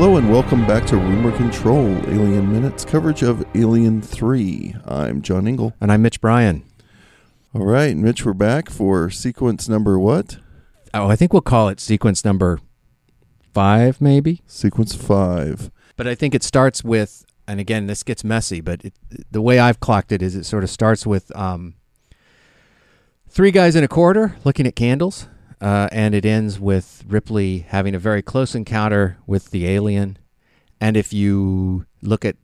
Hello and welcome back to Rumor Control, Alien Minutes coverage of Alien 3. I'm John Ingle. And I'm Mitch Bryan. All right, Mitch, we're back for sequence number what? Oh, I think we'll call it sequence number five, maybe. Sequence five. But I think it starts with, and again, this gets messy, but it, the way I've clocked it is it sort of starts with um, three guys in a corridor looking at candles uh, and it ends with Ripley having a very close encounter with the alien. And if you look at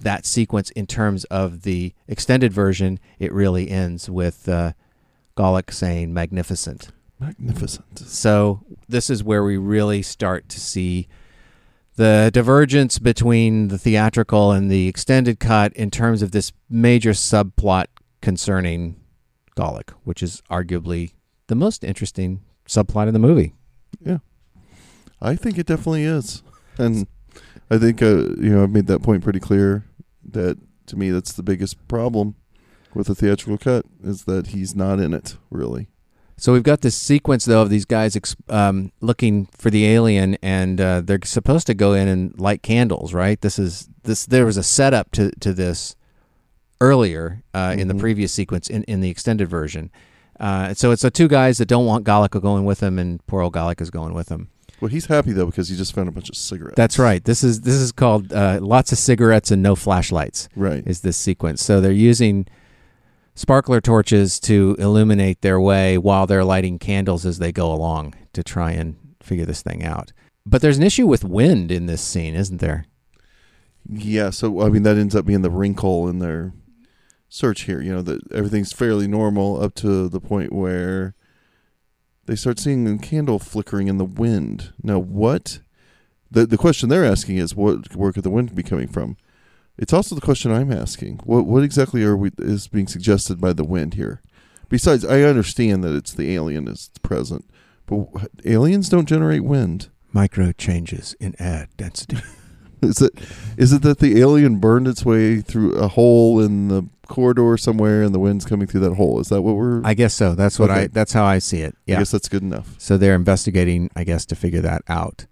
that sequence in terms of the extended version, it really ends with uh, Golic saying "magnificent." Magnificent. So this is where we really start to see the divergence between the theatrical and the extended cut in terms of this major subplot concerning Golic, which is arguably the most interesting subplot in the movie. Yeah, I think it definitely is, and I think uh, you know I've made that point pretty clear that to me that's the biggest problem with the theatrical cut is that he's not in it really. So we've got this sequence though of these guys um, looking for the alien, and uh, they're supposed to go in and light candles, right? This is this. There was a setup to to this earlier uh, mm-hmm. in the mm-hmm. previous sequence in in the extended version, uh, so it's the two guys that don't want Golic going with them, and poor old Golic is going with them. Well, he's happy though because he just found a bunch of cigarettes. That's right. This is this is called uh, lots of cigarettes and no flashlights. Right. Is this sequence? So they're using sparkler torches to illuminate their way while they're lighting candles as they go along to try and figure this thing out. But there's an issue with wind in this scene, isn't there? Yeah. So I mean, that ends up being the wrinkle in their search here. You know that everything's fairly normal up to the point where they start seeing a candle flickering in the wind. Now, what the the question they're asking is, what where could the wind be coming from? It's also the question I'm asking. What what exactly are we is being suggested by the wind here? Besides, I understand that it's the alien is present, but aliens don't generate wind. Micro changes in air density. is it is it that the alien burned its way through a hole in the corridor somewhere and the wind's coming through that hole. Is that what we're? I guess so. That's what okay. I. That's how I see it. Yeah. I guess that's good enough. So they're investigating, I guess, to figure that out.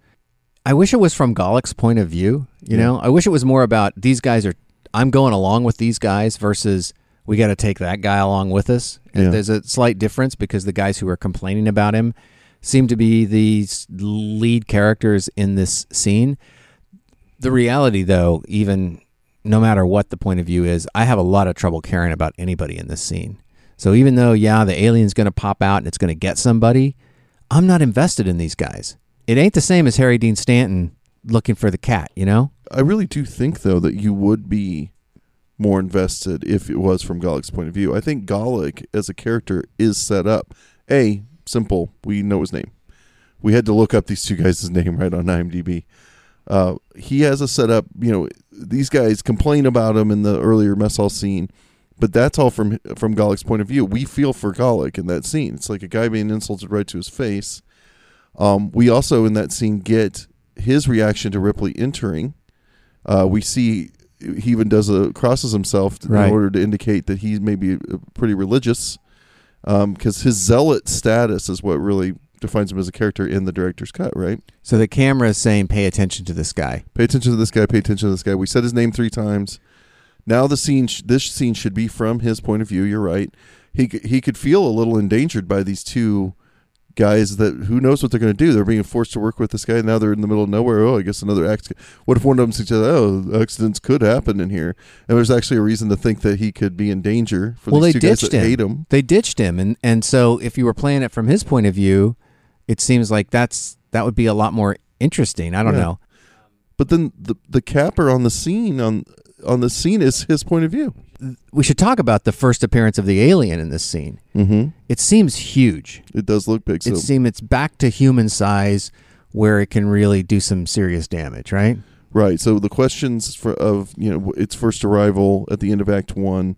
I wish it was from Golic's point of view. You yeah. know, I wish it was more about these guys are. I'm going along with these guys versus we got to take that guy along with us. And yeah. there's a slight difference because the guys who are complaining about him seem to be the lead characters in this scene. The reality, though, even no matter what the point of view is, I have a lot of trouble caring about anybody in this scene. So even though, yeah, the alien's going to pop out and it's going to get somebody, I'm not invested in these guys. It ain't the same as Harry Dean Stanton looking for the cat, you know? I really do think, though, that you would be more invested if it was from Golic's point of view. I think Golic as a character is set up. A, simple, we know his name. We had to look up these two guys' name right on IMDb. Uh, he has a setup. You know, these guys complain about him in the earlier mess hall scene, but that's all from from Golic's point of view. We feel for Golic in that scene. It's like a guy being insulted right to his face. Um, we also in that scene get his reaction to Ripley entering. Uh, we see he even does a crosses himself right. in order to indicate that he's maybe pretty religious, because um, his zealot status is what really defines him as a character in the director's cut, right? So the camera is saying, "Pay attention to this guy. Pay attention to this guy. Pay attention to this guy." We said his name three times. Now the scene, sh- this scene should be from his point of view. You're right. He he could feel a little endangered by these two guys that who knows what they're going to do. They're being forced to work with this guy. Now they're in the middle of nowhere. Oh, I guess another accident. What if one of them suggests, oh, accidents could happen in here? And there's actually a reason to think that he could be in danger for well, these they two ditched guys that him. hate him. They ditched him, and and so if you were playing it from his point of view, it seems like that's that would be a lot more interesting. I don't yeah. know. But then the the capper on the scene on on the scene is his point of view. We should talk about the first appearance of the alien in this scene. Mm-hmm. It seems huge. It does look big. So It seems it's back to human size where it can really do some serious damage, right? right. So the questions for of you know its first arrival at the end of Act One,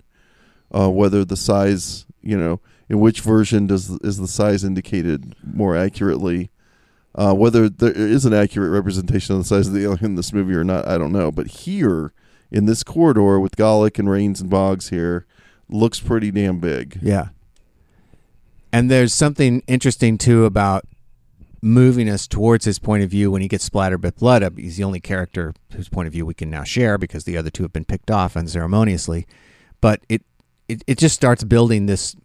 uh, whether the size you know in which version does is the size indicated more accurately. Uh, whether there is an accurate representation of the size of the alien in this movie or not, I don't know. But here in this corridor with Golic and Rains and Boggs here, looks pretty damn big. Yeah. And there's something interesting too about moving us towards his point of view when he gets splattered with blood. He's the only character whose point of view we can now share because the other two have been picked off unceremoniously. But it it, it just starts building this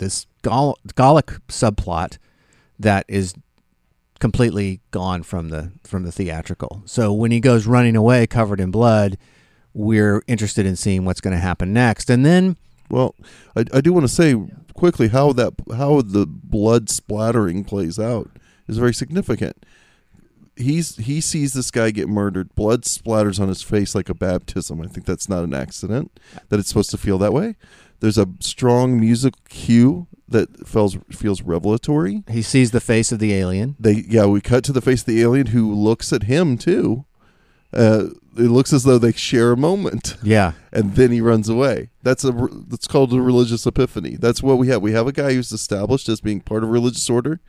this Gall- Golic subplot that is completely gone from the from the theatrical. So when he goes running away covered in blood, we're interested in seeing what's going to happen next. And then Well, I, I do want to say quickly how that how the blood splattering plays out is very significant. He's he sees this guy get murdered. Blood splatters on his face like a baptism. I think that's not an accident. That it's supposed to feel that way. There's a strong music cue that feels feels revelatory. he sees the face of the alien. They yeah, we cut to the face of the alien who looks at him too. Uh, it looks as though they share a moment Yeah. and then he runs away. That's a that's called a religious epiphany. That's what we have. We have a guy who's established as being part of a religious order,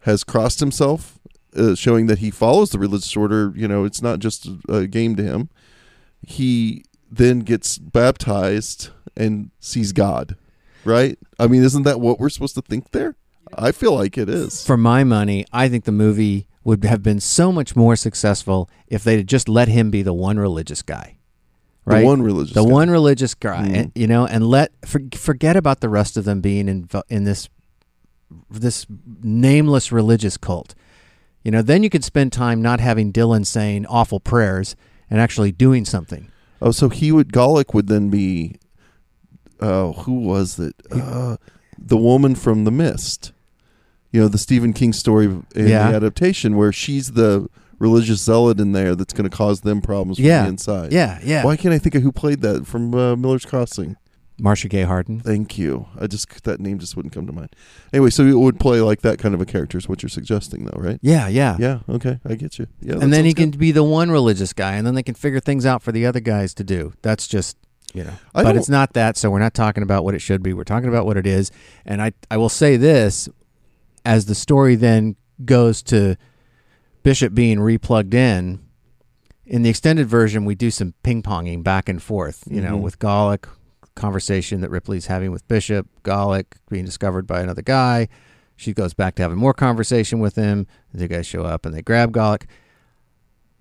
has crossed himself, uh, showing that he follows the religious order. You know, it's not just a, a game to him. He then gets baptized and sees God. Right? I mean, isn't that what we're supposed to think there? I feel like it is. For my money, I think the movie would have been so much more successful if they'd just let him be the one religious guy. Right? The one religious. the guy. one religious guy, Mhm. and, you know, and let for, forget about the rest of them being in in this this nameless religious cult. You know, then you could spend time not having Dillon saying awful prayers and actually doing something. Oh, so he would Golic would then be. Oh, who was it? Uh, the woman from The Mist. You know the Stephen King story in Yeah. the adaptation where she's the religious zealot in there that's going to cause them problems from Yeah. the inside. Yeah, yeah. Why can't I think of who played that from uh, Miller's Crossing? Marcia Gay Harden. Thank you. I just that name just wouldn't come to mind. Anyway, so it would play like that kind of a character is what you're suggesting, though, right? Yeah, yeah. Yeah. Okay, I get you. Yeah. and then he sounds can be the one religious guy, and then they can figure things out for the other guys to do. That's just you know, I but it's not that. So we're not talking about what it should be. We're talking about what it is. And I I will say this, as the story then goes to Bishop being replugged in. In the extended version, we do some ping ponging back and forth. You know, Mhm. with Golic conversation that Ripley's having with Bishop, Golic being discovered by another guy. She goes back to having more conversation with him. The guys show up and they grab Golic.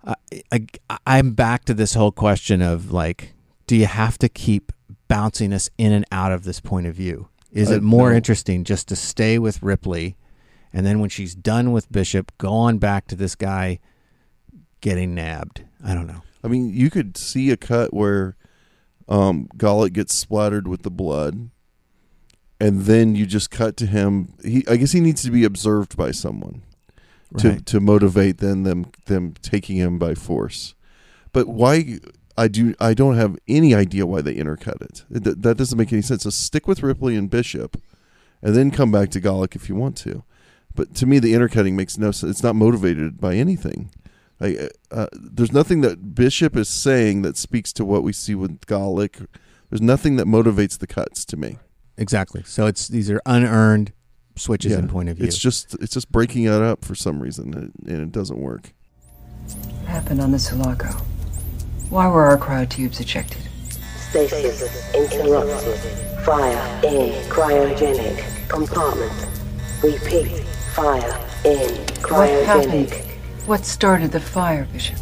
I, I, I'm back to this whole question of like, do you have to keep bouncing us in and out of this point of view? Is I- it more no. interesting just to stay with Ripley, and then when she's done with Bishop, go on back to this guy getting nabbed? I don't know. I mean, you could see a cut where um, Golic gets splattered with the blood, and then you just cut to him. He, I guess, he needs to be observed by someone to Right. to motivate then them them taking him by force. But why? I do. I don't have any idea why they intercut it. It- That, that doesn't make any sense. So stick with Ripley and Bishop, and then come back to Golic if you want to. But to me, the intercutting makes no sense. It's not motivated by anything. I, uh, there's nothing that Bishop is saying that speaks to what we see with Golic. There's nothing that motivates the cuts to me. Exactly. So it's these are unearned switches Yeah. in point of view. It's just it's just breaking it up for some reason, and and it doesn't work. What happened on the Sulaco? Why were our cryotubes ejected? Stasis interrupted. Fire in cryogenic compartment. Repeat. Fire in What happened? cryogenic. What started the fire, Bishop?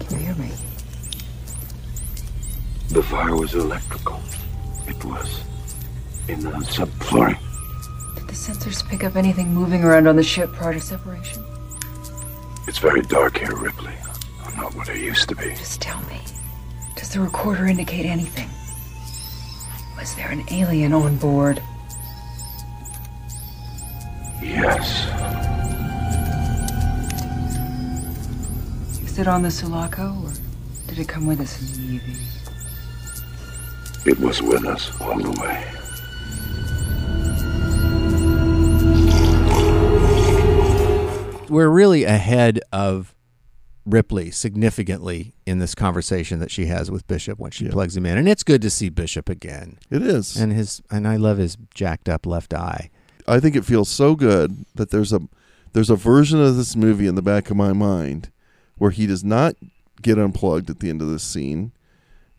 Can you hear me? The fire was electrical. It was in the subflooring. Did the sensors pick up anything moving around on the ship prior to separation? It's very dark here, Ripley. I'm not what I used to be. Just tell me. Does the recorder indicate anything? Was there an alien on board? Yes. Is it on the Sulaco or Did it come with us in the EV? It was with us all the way. we're really ahead of Ripley significantly in this conversation that she has with Bishop when she Yeah. plugs him in, and it's good to see Bishop again. It is. And his and I love his jacked up left eye. I think it feels so good that there's a there's a version of this movie in the back of my mind where he does not get unplugged at the end of this scene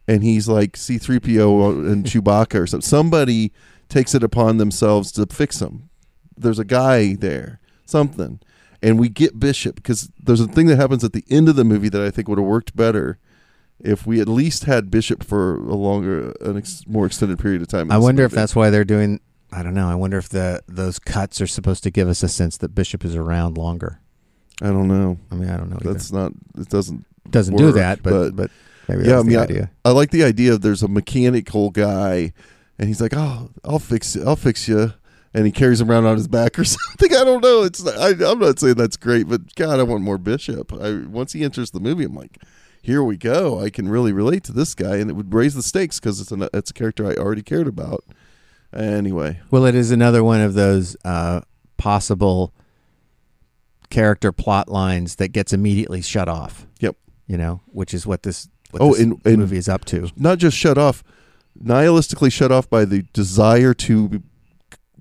and he's like C3PO and Chewbacca or something. Somebody takes it upon themselves to fix him. There's a guy there, something. And we get Bishop because there's a thing that happens at the end of the movie that I think would have worked better if we at least had Bishop for a longer, an ex- more extended period of time. I wonder if that's why they're doing. I don't know. I wonder if the those cuts are supposed to give us a sense that Bishop is around longer. I don't know. I mean, I don't know. either. That's not. It doesn't doesn't do that, but but- but, maybe yeah, that's I mean, the I- idea. I like the idea of there's a mechanical guy, and he's like, "Oh, I'll fix it. I'll fix you," and he carries him around on his back or something. I don't know. It's I, I'm not saying that's great, but God, I want more Bishop. I once he enters the movie, I'm like, here we go. I can really relate to this guy, and it would raise the stakes because it's an it's a character I already cared about. Anyway, Well, it is another one of those uh, possible character plot lines that gets immediately shut off. Yep. You know, which is what this what Oh, this and- and- movie is up to. not just shut off, nihilistically shut off by the desire to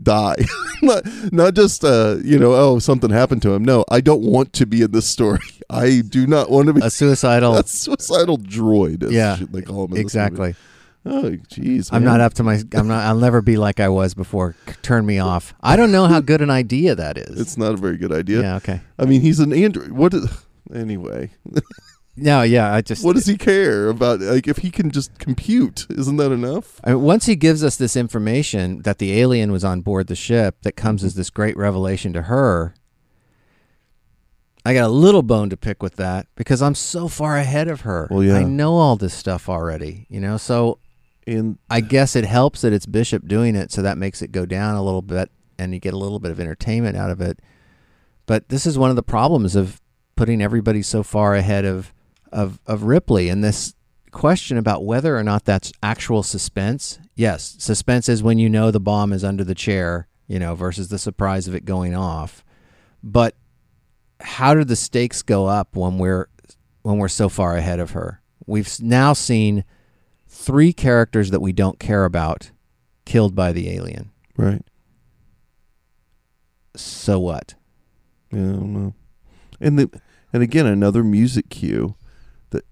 die. not, not just uh, you know, oh, something happened to him. No, I don't want to be in this story. I do not want to be A suicidal. a suicidal droid. Yeah, they call him. exactly. Oh, jeez. I'm not up to my. I'm not. I'll never be like I was before. Turn me off. I don't know how good an idea that is. It's not a very good idea. yeah. Okay. I mean, he's an android. What? Is, anyway, No. Yeah. I just. what does he care about? Like, if he can just compute, isn't that enough? I mean, once he gives us this information that the alien was on board the ship, that comes as mm-hmm. this great revelation to her. I got a little bone to pick with that because I'm so far ahead of her. Well, yeah. I know all this stuff already, you know. So And I guess it helps that it's Bishop doing it, so that makes it go down a little bit, and you get a little bit of entertainment out of it. But this is one of the problems of putting everybody so far ahead of of of Ripley, and this question about whether or not that's actual suspense. Yes, suspense is when you know the bomb is under the chair, you know, versus the surprise of it going off. But how do the stakes go up when we're when we're so far ahead of her? We've now seen three characters that we don't care about killed by the alien. right. So what? Yeah, I don't know. And the and again another music cue that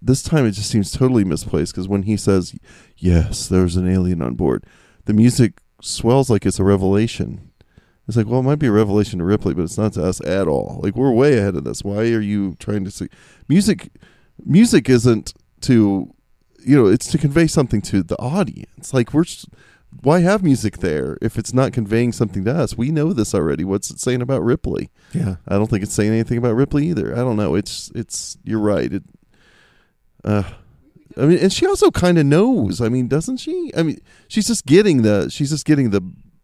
this time it just seems totally misplaced because when he says, "Yes, there's an alien on board," the music swells like it's a revelation. It's like, well, it might be a revelation to Ripley, but it's not to us at all. Like we're way ahead of this. Why are you trying to see music? Music isn't to, you know, it's to convey something to the audience. Like we're, s- why have music there if it's not conveying something to us? We know this already. What's it saying about Ripley? Yeah. I don't think it's saying anything about Ripley either. I don't know. It's it's you're right. It uh I mean and she also kind of knows. I mean, doesn't she? I mean, she's just getting the she's just getting the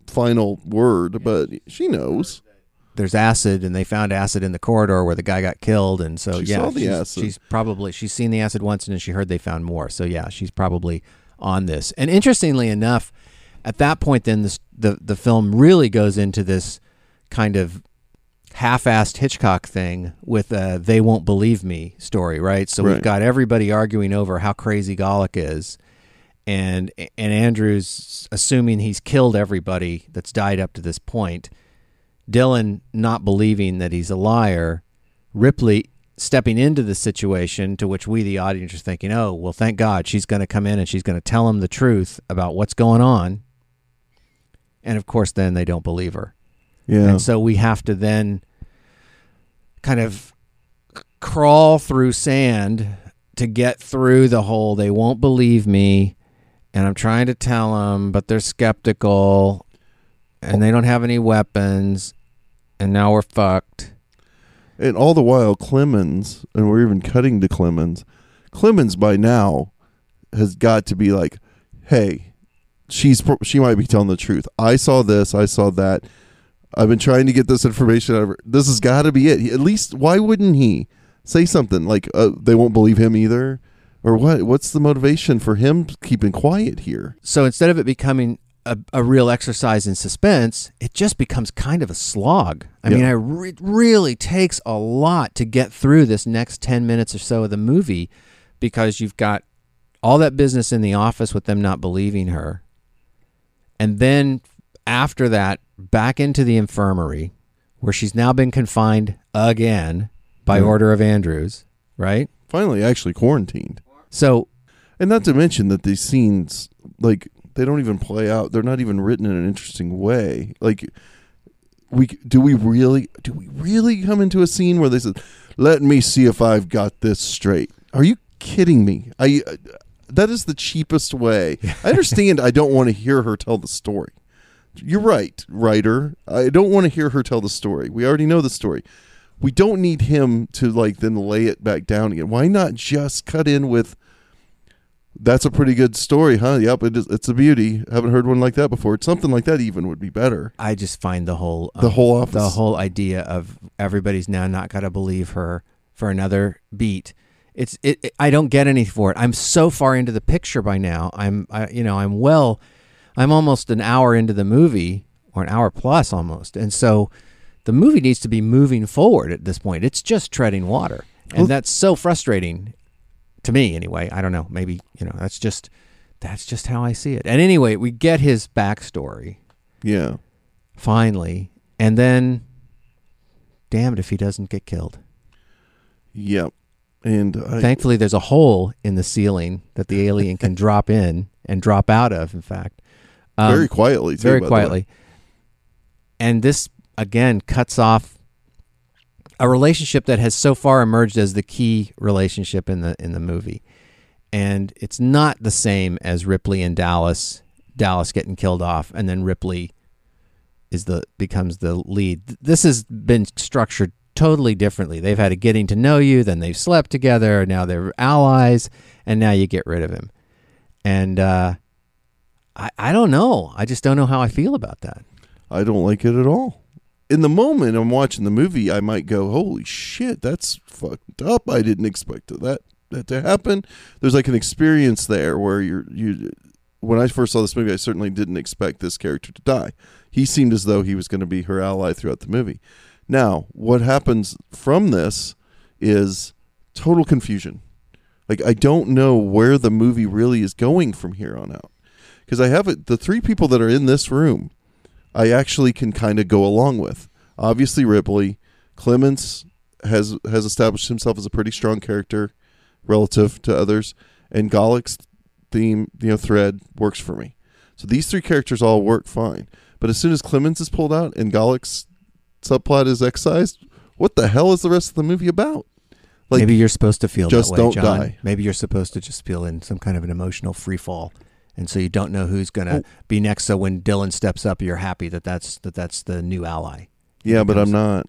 final word, but she knows. There's acid, and they found acid in the corridor where the guy got killed, and so She yeah, she's, she's probably she's seen the acid once, and then she heard they found more. So yeah, she's probably on this. And interestingly enough, at that point, then this, the the film really goes into this kind of half-assed Hitchcock thing with a "they won't believe me" story, right? So we've got everybody arguing over how crazy Golic is, and and Andrews assuming he's killed everybody that's died up to this point. Dillon not believing that he's a liar, Ripley stepping into the situation to which we, the audience, are thinking, oh, well, thank God she's going to come in and she's going to tell him the truth about what's going on. And of course, then they don't believe her. Yeah. And so we have to then kind of crawl through sand to get through the whole they won't believe me and I'm trying to tell them but they're skeptical and they don't have any weapons and now we're fucked. And all the while, Clemens, and we're even cutting to Clemens. Clemens by now has got to be like, "Hey, she's she might be telling the truth. I saw this. I saw that. I've been trying to get this information out of her. This has got to be it. He- At least, why wouldn't he say something like uh, they won't believe him either? Or what? What's the motivation for him keeping quiet here? So instead of it becoming a, a real exercise in suspense, it just becomes kind of a slog. I Yeah. mean, I re- it really takes a lot to get through this next 10 minutes or so of the movie because you've got all that business in the office with them not believing her. And then after that, back into the infirmary where she's now been confined again by order of Andrews, right? Finally, actually quarantined. So And not to mention that these scenes, like, they don't even play out. They're not even written in an interesting way. Like, we do we really do we really come into a scene where they said, "Let me see if I've got this straight." Are you kidding me? I uh, that is the cheapest way. I understand. I don't want to hear her tell the story. You're right, writer. I don't want to hear her tell the story. We already know the story. We don't need him to like then lay it back down again. Why not just cut in with that's a pretty good story, huh? Yep, it is, it's a beauty. Haven't heard one like that before. Something like that even would be better. I just find the whole The um, whole office. the whole idea of everybody's now not got to believe her for another beat. It's it, it- I don't get any for it. I'm so far into the picture by now. I'm I, you know I'm well. I'm almost an hour into the movie or an hour plus almost, and so the movie needs to be moving forward at this point. It's just treading water, and Well- that's so frustrating to me anyway. I don't know. Maybe you know that's just that's just how I see it. And anyway, we get his backstory Yeah. finally, and then damned if he doesn't get killed. Yep. And I, Thankfully, there's a hole in the ceiling that the alien can drop in and drop out of. In fact, Um, very quietly, too, very quietly. And this again cuts off a relationship that has so far emerged as the key relationship in the in the movie. And it's not the same as Ripley and Dallas, Dallas getting killed off and then Ripley is the becomes the lead. This has been structured totally differently. They've had a getting to know you, then they've slept together, now they're allies, and now you get rid of him. And uh I, I don't know. I just don't know how I feel about that. I don't like it at all. In the moment I'm watching the movie, I might go, "Holy shit, that's fucked up! I didn't expect that that to happen." There's like an experience there where you're you. When I first saw this movie, I certainly didn't expect this character to die. He seemed as though he was going to be her ally throughout the movie. Now, what happens from this is total confusion. Like I don't know where the movie really is going from here on out. Because I have it the three people that are in this room I actually can kind of go along with. Obviously, Ripley, Clemens has has established himself as a pretty strong character relative to others, and Golic's theme, you know, thread works for me. So these three characters all work fine. But as soon as Clemens is pulled out and Golic's subplot is excised, what the hell is the rest of the movie about? Like, Maybe you're supposed to feel just that way, don't John. die. Maybe you're supposed to just feel in some kind of an emotional free fall, and so you don't know who's going to Oh. be next. So when Dillon steps up, you're happy that that's that that's the new ally. Yeah, but I'm becomes- not.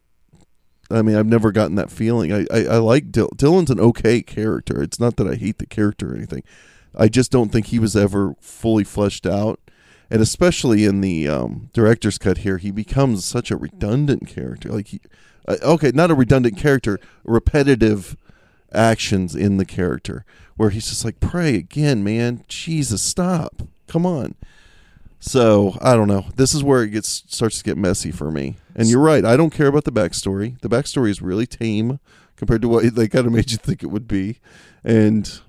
I mean, I've never gotten that feeling. I, I, I like Dil- Dillon's an okay character. It's not that I hate the character or anything. I just don't think he was ever fully fleshed out. And especially in the um, director's cut here, he becomes such a redundant character. Like he, uh, okay, not a redundant character, repetitive actions in the character where he's just like, pray again, man. Jesus, stop. Come on. So I don't know. This is where it gets starts to get messy for me. And you're right. I don't care about the backstory. The backstory is really tame compared to what they kind of made you think it would be. And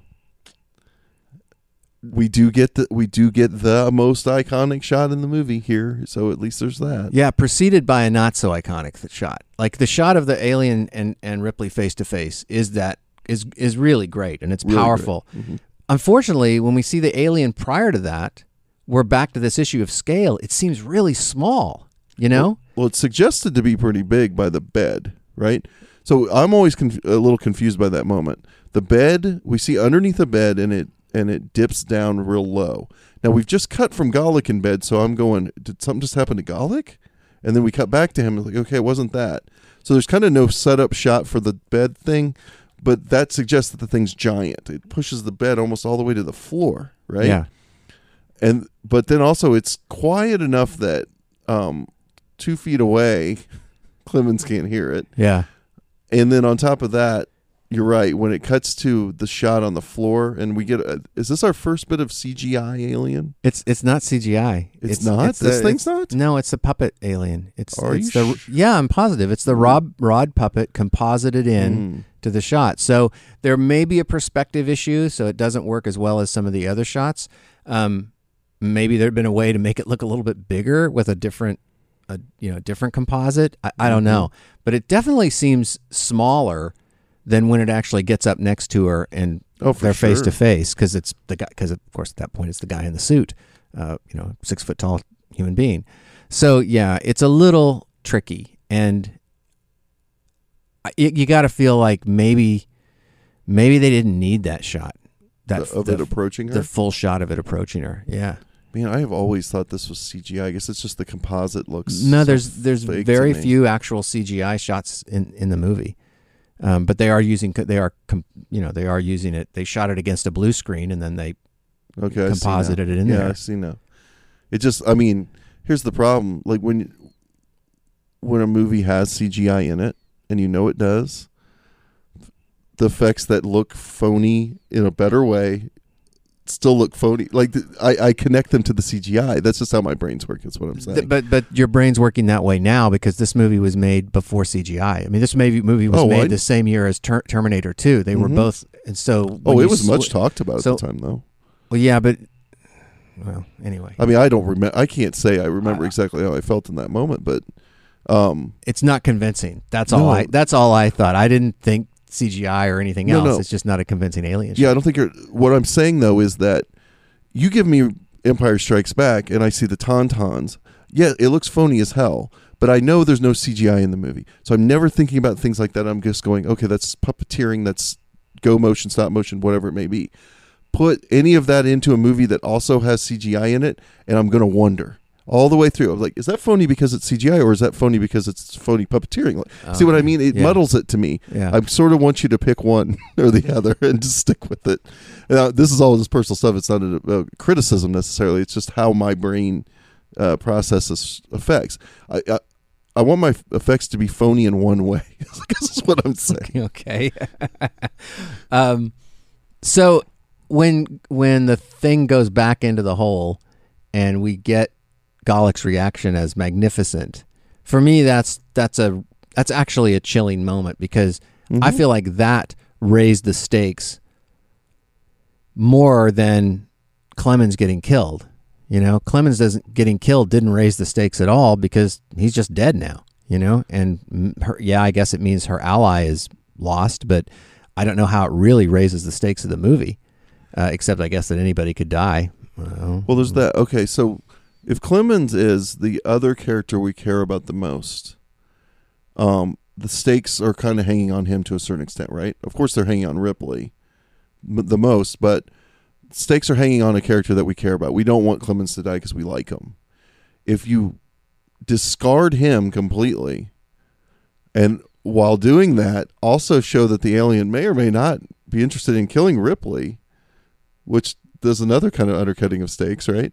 we do get the we do get the most iconic shot in the movie here. So at least there's that. Yeah, preceded by a not so iconic shot. Like the shot of the alien and, and Ripley face to face is that is is really great and it's Really powerful. Mhm. Unfortunately, when we see the alien prior to that, we're back to this issue of scale. It seems really small. You know? Well, it's suggested to be pretty big by the bed, right? So I'm always conf- a little confused by that moment. The bed we see underneath the bed, and it and it dips down real low. Now we've just cut from Golic in bed, so I'm going. Did something just happen to Golic? And then we cut back to him. and Like, okay, it wasn't that. So there's kind of no setup shot for the bed thing, but that suggests that the thing's giant. It pushes the bed almost all the way to the floor, right? Yeah. and but then also it's quiet enough that um two feet away clemens can't hear it Yeah. and then on top of that you're right. When it cuts to the shot on the floor, and we get, a, is this our first bit of CGI alien? It's it's not CGI. It's not? This the- thing's it's- not? No, it's a puppet alien. It's Are it's you the sh- yeah. I'm positive. It's the Rob Rod puppet composited in Hmm. to the shot. So there may be a perspective issue, so it doesn't work as well as some of the other shots. Um, maybe there'd been a way to make it look a little bit bigger with a different, a you know, different composite. I, I don't know, but it definitely seems smaller than when it actually gets up next to her and Oh, they're face to face because it's the guy. Because of course, at that point, it's the guy in the suit. Uh, you know, six foot tall human being. So yeah, it's a little tricky, and I- you, got to feel like maybe, maybe they didn't need that shot. That of the, it approaching her. the full shot of it approaching her. Yeah. Man, I have always thought this was CGI. I guess it's just the composite looks. No, there's there's very few actual CGI shots in in the movie, um, but they are using they are you know they are using it. They shot it against a blue screen and then they Okay, I see now. composited it in yeah, there. I see now. It just, I mean, here's the problem: like when when a movie has CGI in it, and you know it does, the effects that look phony in a better way still look phony. Like th- I, I connect them to the CGI. That's just how my brains work. That's what I'm saying. Th- but but your brain's working that way now because this movie was made before CGI. I mean, this movie movie was Oh, made I- the same year as Ter- Terminator Two. They were Mhm. both, and so oh, it was much talked about so- at the time, though. Well, yeah, but well, anyway, I mean, I don't remember. I can't say I remember exactly how I felt in that moment, but um, it's not convincing. That's all No. I. That's all I thought. I didn't think CGI or anything No, else. no. It's just not a convincing alien. Yeah, I don't think you're. What I'm saying though is that you give me Empire Strikes Back, and I see the Tauntauns. Yeah, it looks phony as hell, but I know there's no CGI in the movie, so I'm never thinking about things like that. I'm just going, okay, that's puppeteering, that's go motion, stop motion, whatever it may be. Put any of that into a movie that also has CGI in it, and I'm gonna wonder all the way through. I'm like, is that phony because it's CGI, or is that phony because it's phony puppeteering? Like, see what I mean? It yeah. muddles it to me. Yeah. I sort of want you to pick one or the other and just stick with it. Now, this is all just personal stuff. It's not a, a criticism necessarily. It's just how my brain uh, processes effects. I, I I want my effects to be phony in one way. this is what I'm saying. okay. um, so when when the thing goes back into the hole, and we get Golic's reaction as magnificent, for me that's that's a that's actually a chilling moment because I feel like that raised the stakes more than Clemens getting killed. You know, Clemens doesn't getting killed didn't raise the stakes at all because he's just dead now. You know, and her, yeah, I guess it means her ally is lost, but I don't know how it really raises the stakes of the movie. Uh, except I guess that anybody could die. Well, Well, there's that. Okay, so if Clemens is the other character we care about the most, um, the stakes are kind of hanging on him to a certain extent, right? Of course, they're hanging on Ripley the most, but stakes are hanging on a character that we care about. We don't want Clemens to die because we like him. If you discard him completely, and while doing that, also show that the alien may or may not be interested in killing Ripley, which does another kind of undercutting of stakes, right?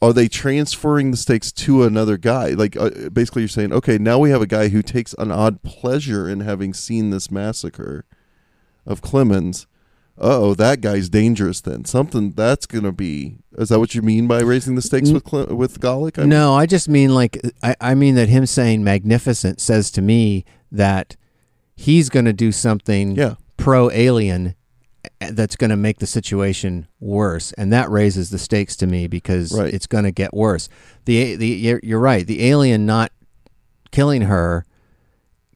Are they transferring the stakes to another guy? Like, uh, basically, you're saying, okay, now we have a guy who takes an odd pleasure in having seen this massacre of Clemens. Oh, that guy's dangerous. Then something that's gonna be. Is that what you mean by raising the stakes with Cle- with Golic? I mean- no, I just mean like I, I mean that him saying magnificent says to me that he's going to do something Yeah. pro alien that's going to make the situation worse, and that raises the stakes to me because Right. it's going to get worse. The the you're, you're right. The alien not killing her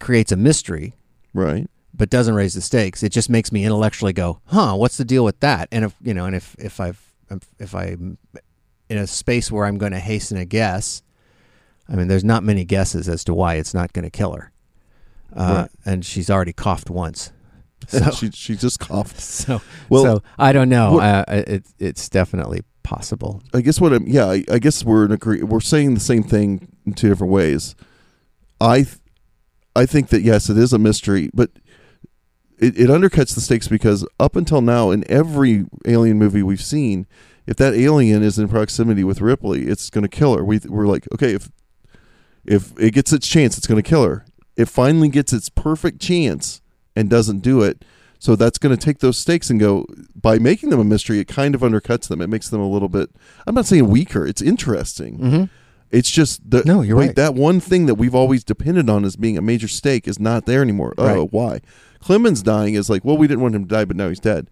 creates a mystery, Right. but doesn't raise the stakes. It just makes me intellectually go, "Huh, what's the deal with that?" And if you know, and if if I've if I'm in a space where I'm going to hasten a guess, I mean, there's not many guesses as to why it's not going to kill her, uh, Right. and she's already coughed once. So, she she just coughed. so, Well, so I don't know. what- uh, it, it's definitely possible. I guess what I'm yeah, I, I guess we're in agree we're saying the same thing in two different ways. I th- I think that yes, it is a mystery, but it, it undercuts the stakes because up until now in every alien movie we've seen, if that alien is in proximity with Ripley, it's going to kill her. We we're like, okay, if if it gets its chance, it's going to kill her. It finally gets its perfect chance and doesn't do it. So that's going to take those stakes and go by making them a mystery. It kind of undercuts them. It makes them a little bit. I'm not saying weaker. It's interesting. Mhm. It's just the No, you're wait, right. That one thing that we've always depended on as being a major stake is not there anymore. Oh, Right. why? Clemens dying is like, well, we didn't want him to die, but now he's dead.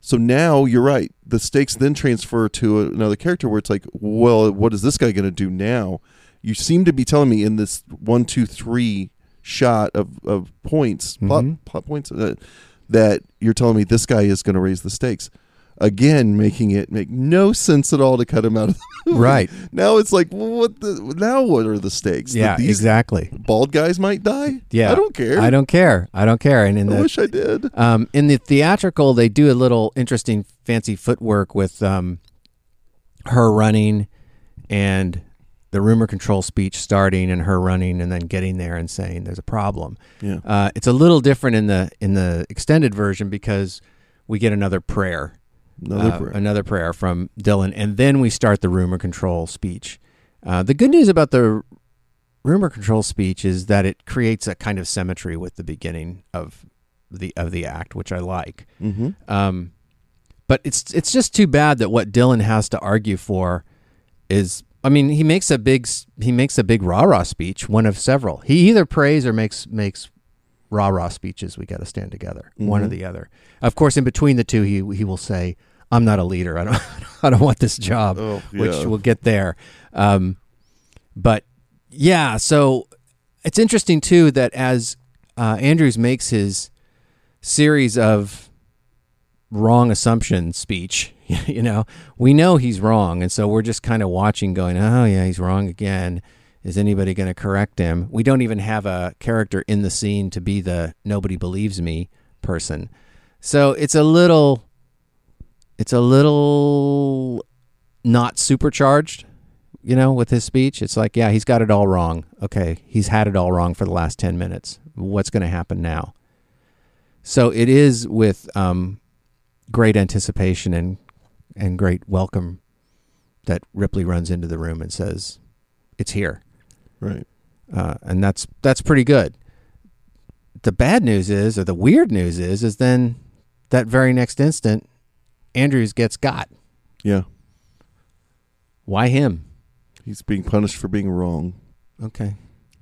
So now you're right. The stakes then transfer to another character where it's like, well, what is this guy going to do now? You seem to be telling me in this one, two, three shot of, of points, plot, Mhm. plot points, uh, that you're telling me this guy is going to raise the stakes. Again, making it make no sense at all to cut him out of the movie. Right. Now it's like, well, what the, now what are the stakes? Yeah, these exactly. bald guys might die? Yeah. I don't care. I don't care. I don't care. And in I the wish I did. Um, in the theatrical, they do a little interesting, fancy footwork with um, her running and the rumor control speech starting and her running and then getting there and saying there's a problem. Yeah. Uh, it's a little different in the in the extended version because we get another prayer, Another uh, prayer. another prayer from Dillon, and then we start the rumor control speech. Uh, the good news about the rumor control speech is that it creates a kind of symmetry with the beginning of the of the act, which I like. mm-hmm. Um, but it's it's just too bad that what Dillon has to argue for is. I mean, he makes a big he makes a big rah rah speech, one of several. He either prays or makes makes rah rah speeches. We got to stand together, one or Mhm. the other. Of course, in between the two, he he will say, "I'm not a leader. I don't I don't want this job." Oh, which we'll get there. Um, but yeah, so it's interesting too that as uh, Andrews makes his series of wrong assumption speech, you know, we know he's wrong, and so we're just kind of watching, going, "Oh yeah, he's wrong again." Is anybody going to correct him? We don't even have a character in the scene to be the nobody believes me person. So it's a little it's a little not supercharged, you know, with his speech. It's like, yeah, he's got it all wrong. Okay, he's had it all wrong for the last 10 minutes. What's going to happen now? So it is with um, great anticipation and and great welcome that Ripley runs into the room and says, "It's here." Right. uh, and that's that's pretty good. The bad news is, or the weird news is, is then that very next instant, Andrews gets got. Yeah. Why him? He's being punished for being wrong. Okay,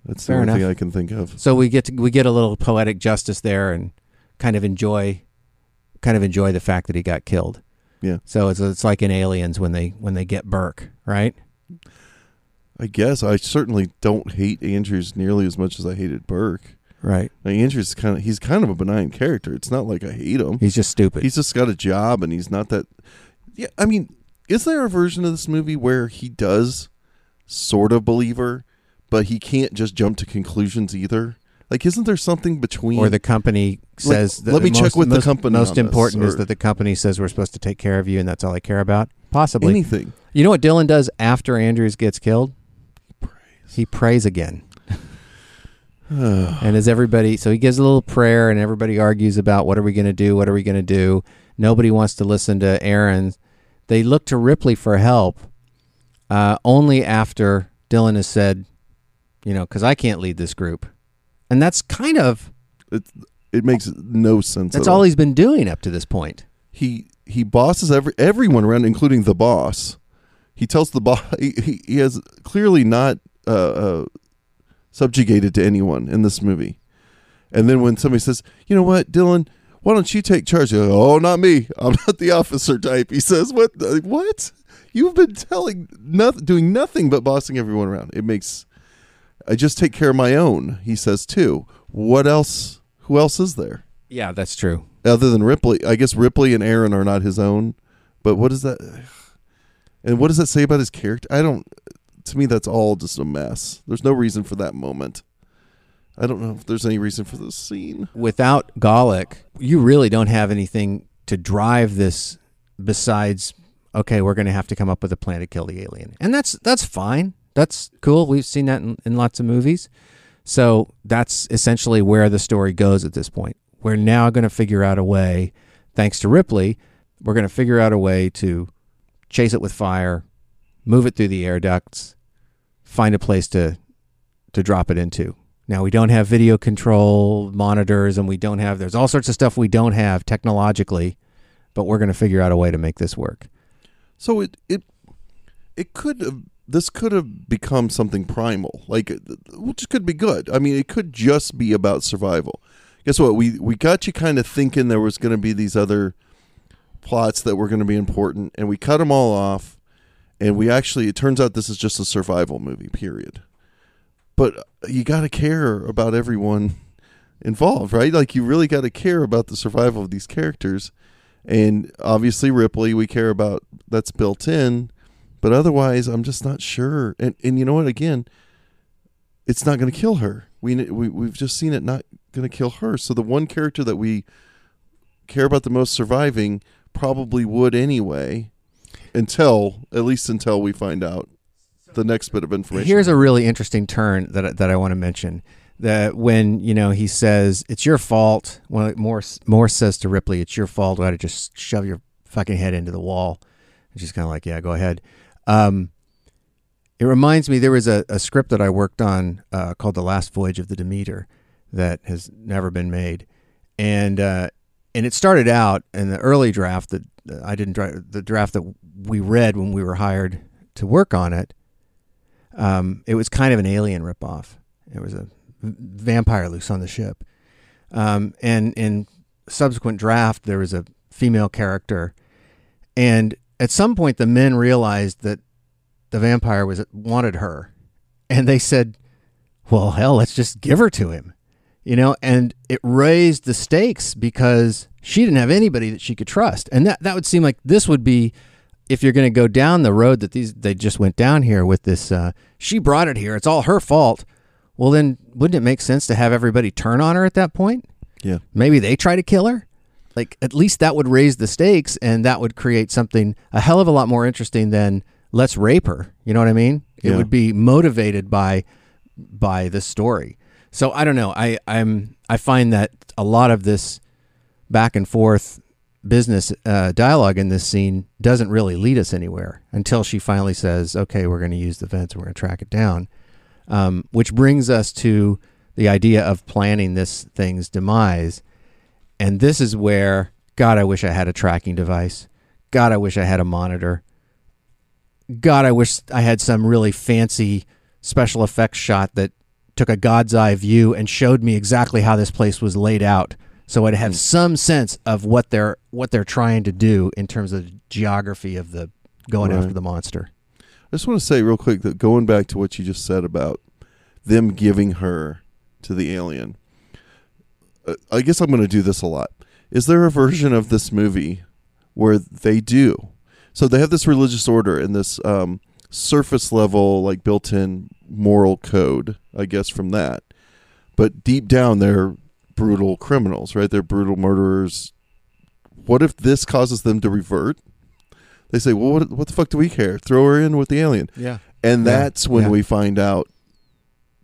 That's Fair the only thing. I can think of. so we get to, we get a little poetic justice there, and kind of enjoy, kind of enjoy the fact that he got killed. Yeah. So it's it's like in Aliens when they when they get Burke, right? I guess I certainly don't hate Andrews nearly as much as I hated Burke. Right. Andrews is kind of he's kind of a benign character. It's not like I hate him. He's just stupid. He's just got a job and he's not that Yeah, I mean, is there a version of this movie where he does sort of believe her, but he can't just jump to conclusions either? Like isn't there something between or the company says. that let me the check most- with the company Most on this, important is that the company says we're supposed to take care of you, and that's all I care about. Possibly. anything? You know what Dillon does after Andrews gets killed? He prays, he prays again. and as everybody, so he gives a little prayer, and everybody argues about what are we going to do? What are we going to do? Nobody wants to listen to Aaron. They look to Ripley for help uh, only after Dillon has said, you know, because I can't lead this group. And that's kind of, It it makes no sense. that's at all he's been doing up to this point. he he bosses every everyone around, including the boss. He tells the boss he, he, has clearly not uh, uh, subjugated to anyone in this movie. And then when somebody says, "You know what, Dillon, why don't you take charge?" "Oh, not me. I'm not the officer type." He says, "What? What? You've been telling nothing, doing nothing but bossing everyone around. It makes I just take care of my own." He says too. What else? Who else is there? Yeah, that's true. other than Ripley. I guess Ripley and Aaron are not his own. But what is that? And what does that say about his character? I don't. To me, that's all just a mess. There's no reason for that moment. I don't know if there's any reason for this scene. without Golic, you really don't have anything to drive this besides okay, we're going to have to come up with a plan to kill the alien. And that's that's fine. That's cool. We've seen that in, in lots of movies. So that's essentially where the story goes at this point. We're now going to figure out a way, thanks to Ripley, we're going to figure out a way to chase it with fire, move it through the air ducts, find a place to to drop it into. Now we don't have video control monitors, and we don't have. There's all sorts of stuff we don't have technologically, but we're going to figure out a way to make this work. So it it it could this could have become something primal, like uh, which could be good. I mean, it could just be about survival. Guess what? We we got you kind of thinking there was going to be these other plots that were going to be important, and we cut them all off. And we actually, it turns out this is just a survival movie. Period. But you got to care about everyone involved, right? Like you really got to care about the survival of these characters. And obviously Ripley, we care about that's built in, but otherwise I'm just not sure. And and you know what again, it's not going to kill her. We we we've just seen it not going to kill her. So the one character that we care about the most surviving probably would anyway until at least until we find out the next bit of information. Here's a really interesting turn that that I want to mention. That when you know he says it's your fault. When Morse Morse says to Ripley, "It's your fault. Why to just shove your fucking head into the wall?" And she's kind of like, "Yeah, go ahead." Um, it reminds me there was a, a script that I worked on uh, called "The Last Voyage of the Demeter" that has never been made, and uh, and it started out in the early draft that I didn't dra- the draft that we read when we were hired to work on it. Um, it was kind of an alien ripoff. It was a vampire loose on the ship, um, and in subsequent draft there was a female character, and at some point the men realized that the vampire was wanted her, and they said, "Well, hell, let's just give her to him," you know. And it raised the stakes because she didn't have anybody that she could trust, and that that would seem like this would be if you're going to go down the road that these they just went down here with this uh, she brought it here it's all her fault. Well then wouldn't it make sense to have everybody turn on her at that point? Yeah. maybe they try to kill her like at least that would raise the stakes and that would create something a hell of a lot more interesting than let's rape her you know what i mean it Yeah. would be motivated by by the story so i don't know i i'm i find that a lot of this back and forth business uh, dialogue in this scene doesn't really lead us anywhere until she finally says, "Okay, we're going to use the vents. We're going to track it down," um, which brings us to the idea of planning this thing's demise. And this is where, God, I wish I had a tracking device. God, I wish I had a monitor. God, I wish I had some really fancy special effects shot that took a God's eye view and showed me exactly how this place was laid out, so I'd have hmm. some sense of what they're what they're trying to do in terms of the geography of the going Right. after the monster. I just want to say real quick that going back to what you just said about them giving her to the alien, I guess I'm going to do this a lot. Is there a version of this movie where they do? So they have this religious order and this um, surface level, like built in moral code, I guess, from that. But deep down, they're brutal criminals, right? They're brutal murderers. What if this causes them to revert? They say, well, what, what the fuck do we care? Throw her in with the alien. Yeah. And Yeah, that's when yeah. we find out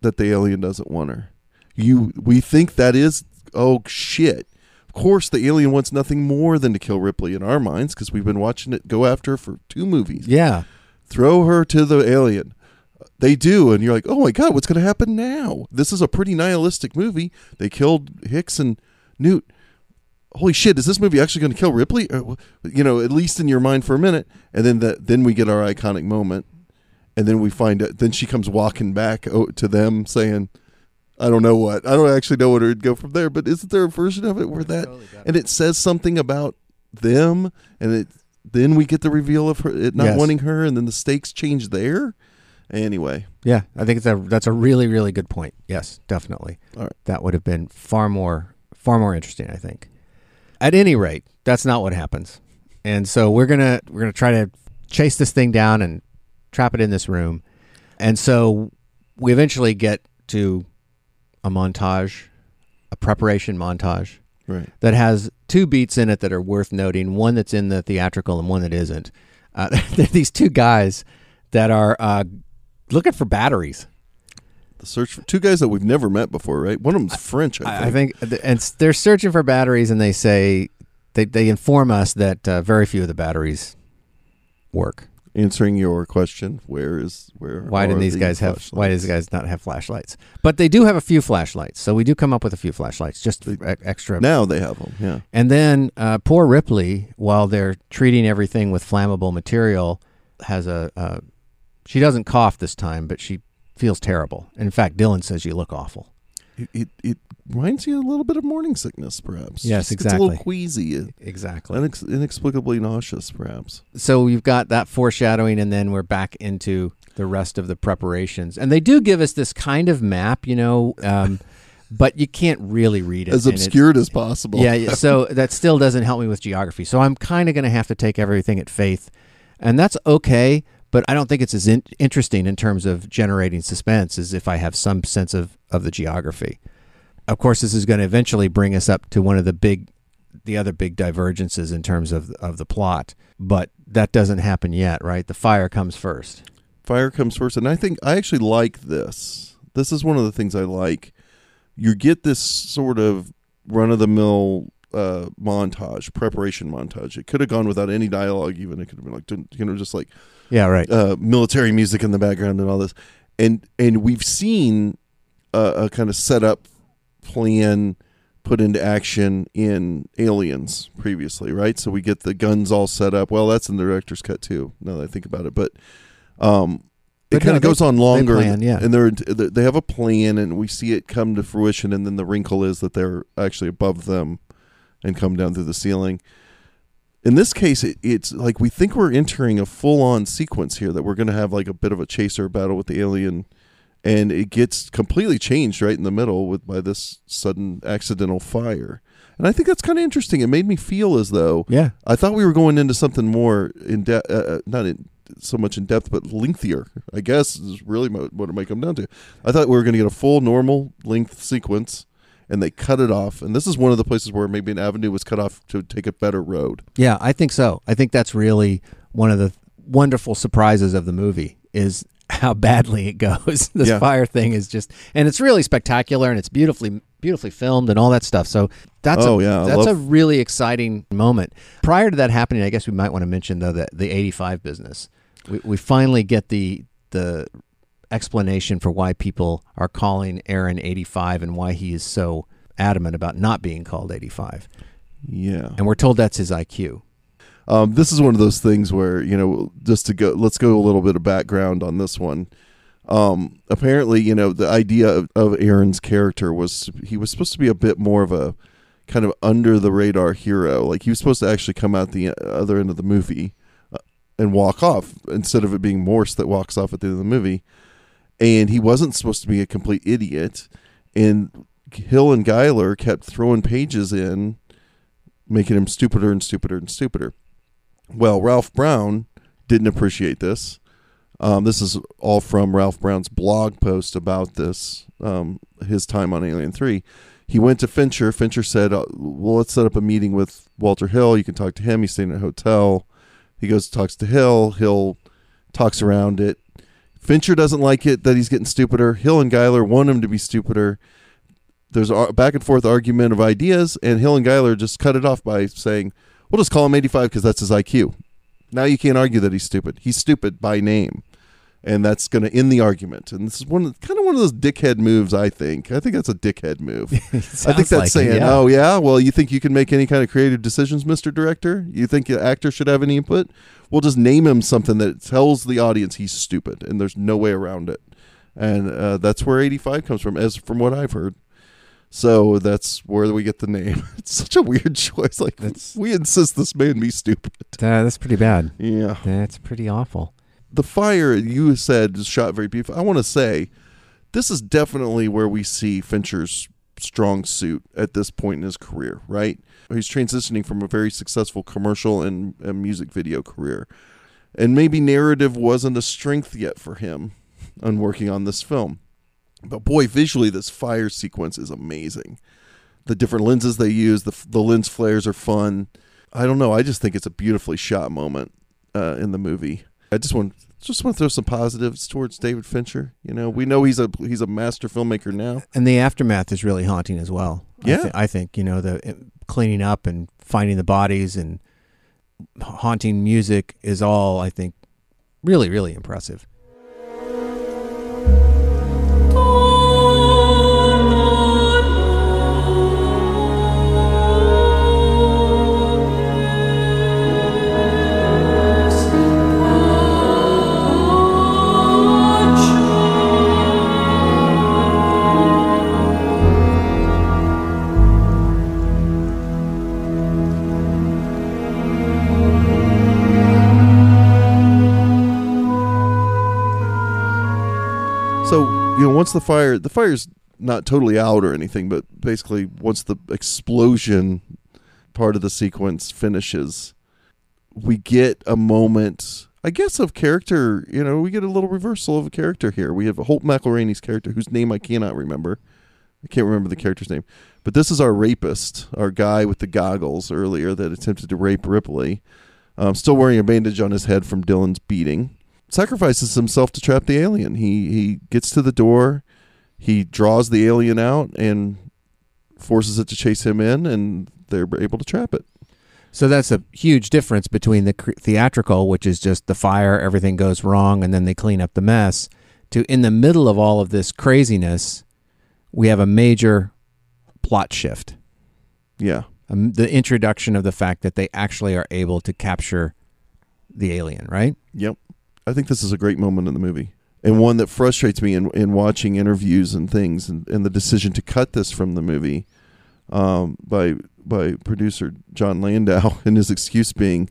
that the alien doesn't want her. You we think that is oh shit. Of course the alien wants nothing more than to kill Ripley in our minds because we've been watching it go after her for two movies. Yeah. Throw her to the alien. They do and you're like, "Oh my god, what's going to happen now?" This is a pretty nihilistic movie. They killed Hicks and Newt. Holy shit, is this movie actually going to kill Ripley? Uh, You know, at least in your mind for a minute. And then that then we get our iconic moment and then we find out then she comes walking back to them saying i don't know what i don't actually know what it would go from there but isn't there a version of it where that and it says something about them and it then we get the reveal of her it not Yes. wanting her and then the stakes change there anyway Yeah, I think it's a that's a really really good point. Yes, definitely. All right. That would have been far more far more interesting, I think. At any rate, that's not what happens. And so we're going to we're going to try to chase this thing down and trap it in this room. And so we eventually get to a montage, a preparation montage right that has two beats in it that are worth noting. One that's in the theatrical and one that isn't. Uh, they're these two guys that are uh, looking for batteries. the search for two guys that we've never met before right one of them's french i think, I think, and they're searching for batteries, and they say they they inform us that uh, very few of the batteries work. Answering your question, where is where? Why didn't these guys have? Why flashlights? do these guys not have flashlights? But they do have a few flashlights, so we do come up with a few flashlights, just They- extra. Now they have them. Yeah. And then uh, poor Ripley, while they're treating everything with flammable material, has a. Uh, she doesn't cough this time, but she feels terrible. In fact, Dillon says you look awful. It, it it reminds you a little bit of morning sickness, perhaps. Yes, Just gets a little queasy, Exactly. inex- inexplicably nauseous, perhaps. so you've got that foreshadowing, and then we're back into the rest of the preparations. And they do give us this kind of map, you know, um, but you can't really read it. As obscured as possible. Yeah, yeah, so that still doesn't help me with geography. So I'm kind of going to have to take everything at faith, and that's okay. But I don't think it's as in- interesting in terms of generating suspense as if I have some sense of of the geography. Of course, this is going to eventually bring us up to one of the big, the other big divergences in terms of of the plot. But that doesn't happen yet, right? The fire comes first. Fire comes first, and I think I actually like this. This is one of the things I like. You get this sort of run of the mill uh, montage, preparation montage. It could have gone without any dialogue. Even it could have been like you know just like Yeah, right. uh, military music in the background and all this, and and we've seen a, a kind of setup plan put into action in Aliens previously, right? So we get the guns all set up. Well, that's in the director's cut too. Now that I think about it, but um, it kind no, of goes they- on longer, plan, yeah. and they're they have a plan, and we see it come to fruition, and then the wrinkle is that they're actually above them and come down through the ceiling. In this case, it, it's like we think we're entering a full-on sequence here that we're going to have like a bit of a chaser battle with the alien, and it gets completely changed right in the middle with by this sudden accidental fire. And I think that's kind of interesting. It made me feel as though yeah. I thought we were going into something more in depth, uh, uh, not in so much in depth, but lengthier. I guess is really what it might come down to. I thought we were going to get a full normal length sequence, and they cut it off. And this is one of the places where maybe an avenue was cut off to take a better road. Yeah, I think so. I think that's really one of the wonderful surprises of the movie is how badly it goes. this Yeah. fire thing is just and it's really spectacular and it's beautifully beautifully filmed and all that stuff. So that's Oh, a, yeah, that's a really exciting moment. Prior to that happening, I guess we might want to mention though that the 85 business. We we finally get the the explanation for why people are calling Aaron 85 and why he is so adamant about not being called 85. Yeah. And we're told that's his IQ. Um, this is one of those things where you know, just to go, let's go a little bit of background on this one. Um, apparently, you know, the idea of, of Aaron's character was he was supposed to be a bit more of a kind of under the radar hero. Like he was supposed to actually come out the other end of the movie uh, and walk off instead of it being Morse that walks off at the end of the movie. And he wasn't supposed to be a complete idiot. And Hill and Giler kept throwing pages in, making him stupider and stupider and stupider. Well, Ralph Brown didn't appreciate this. Um, this is all from Ralph Brown's blog post about this, um, his time on Alien 3. He went to Fincher. Fincher said, uh, Well, let's set up a meeting with Walter Hill. You can talk to him. He's staying at a hotel. He goes, talks to Hill. Hill talks around it. Fincher doesn't like it that he's getting stupider. Hill and Giler want him to be stupider. There's a back and forth argument of ideas, and Hill and Giler just cut it off by saying, We'll just call him 85 because that's his IQ. Now you can't argue that he's stupid. He's stupid by name. And that's going to end the argument. And this is one of, kind of one of those dickhead moves, I think. I think that's a dickhead move. I think that's like it, saying, yeah. oh, yeah, well, you think you can make any kind of creative decisions, Mr. Director? You think the actor should have any input? We'll just name him something that tells the audience he's stupid, and there's no way around it. And uh, that's where 85 comes from, as from what I've heard. So that's where we get the name. It's such a weird choice. Like, That's- we insist this made me stupid. Uh, that's pretty bad. Yeah. That's pretty awful. The fire, you said, is shot very beautiful. I want to say this is definitely where we see Fincher's strong suit at this point in his career, right? He's transitioning from a very successful commercial and, and music video career. And maybe narrative wasn't a strength yet for him on working on this film. But boy, visually, this fire sequence is amazing. The different lenses they use, the, the lens flares are fun. I don't know. I just think it's a beautifully shot moment uh, in the movie. I just want just want to throw some positives towards David Fincher. You know, we know he's a he's a master filmmaker now. And the aftermath is really haunting as well. I, Yeah. I think you know the uh, cleaning up and finding the bodies and haunting music is all I think really, really impressive. Once the fire, the fire's not totally out or anything, but basically once the explosion part of the sequence finishes, we get a moment, I guess, of character. You know, we get a little reversal of a character here. We have Holt McCallany's character, whose name I cannot remember. I can't remember the character's name, but this is our rapist, our guy with the goggles earlier that attempted to rape Ripley. Um, still wearing a bandage on his head from Dillon's beating sacrifices himself to trap the alien. He he gets to the door, he draws the alien out and forces it to chase him in, and they're able to trap it. So that's a huge difference between the theatrical, which is just the fire, everything goes wrong, and then they clean up the mess, to in the middle of all of this craziness, we have a major plot shift. Yeah, Um, the introduction of the fact that they actually are able to capture the alien, right? yep. I think this is a great moment in the movie. And one that frustrates me in, in watching interviews and things, and, and the decision to cut this from the movie um, by by producer Jon Landau, and his excuse being,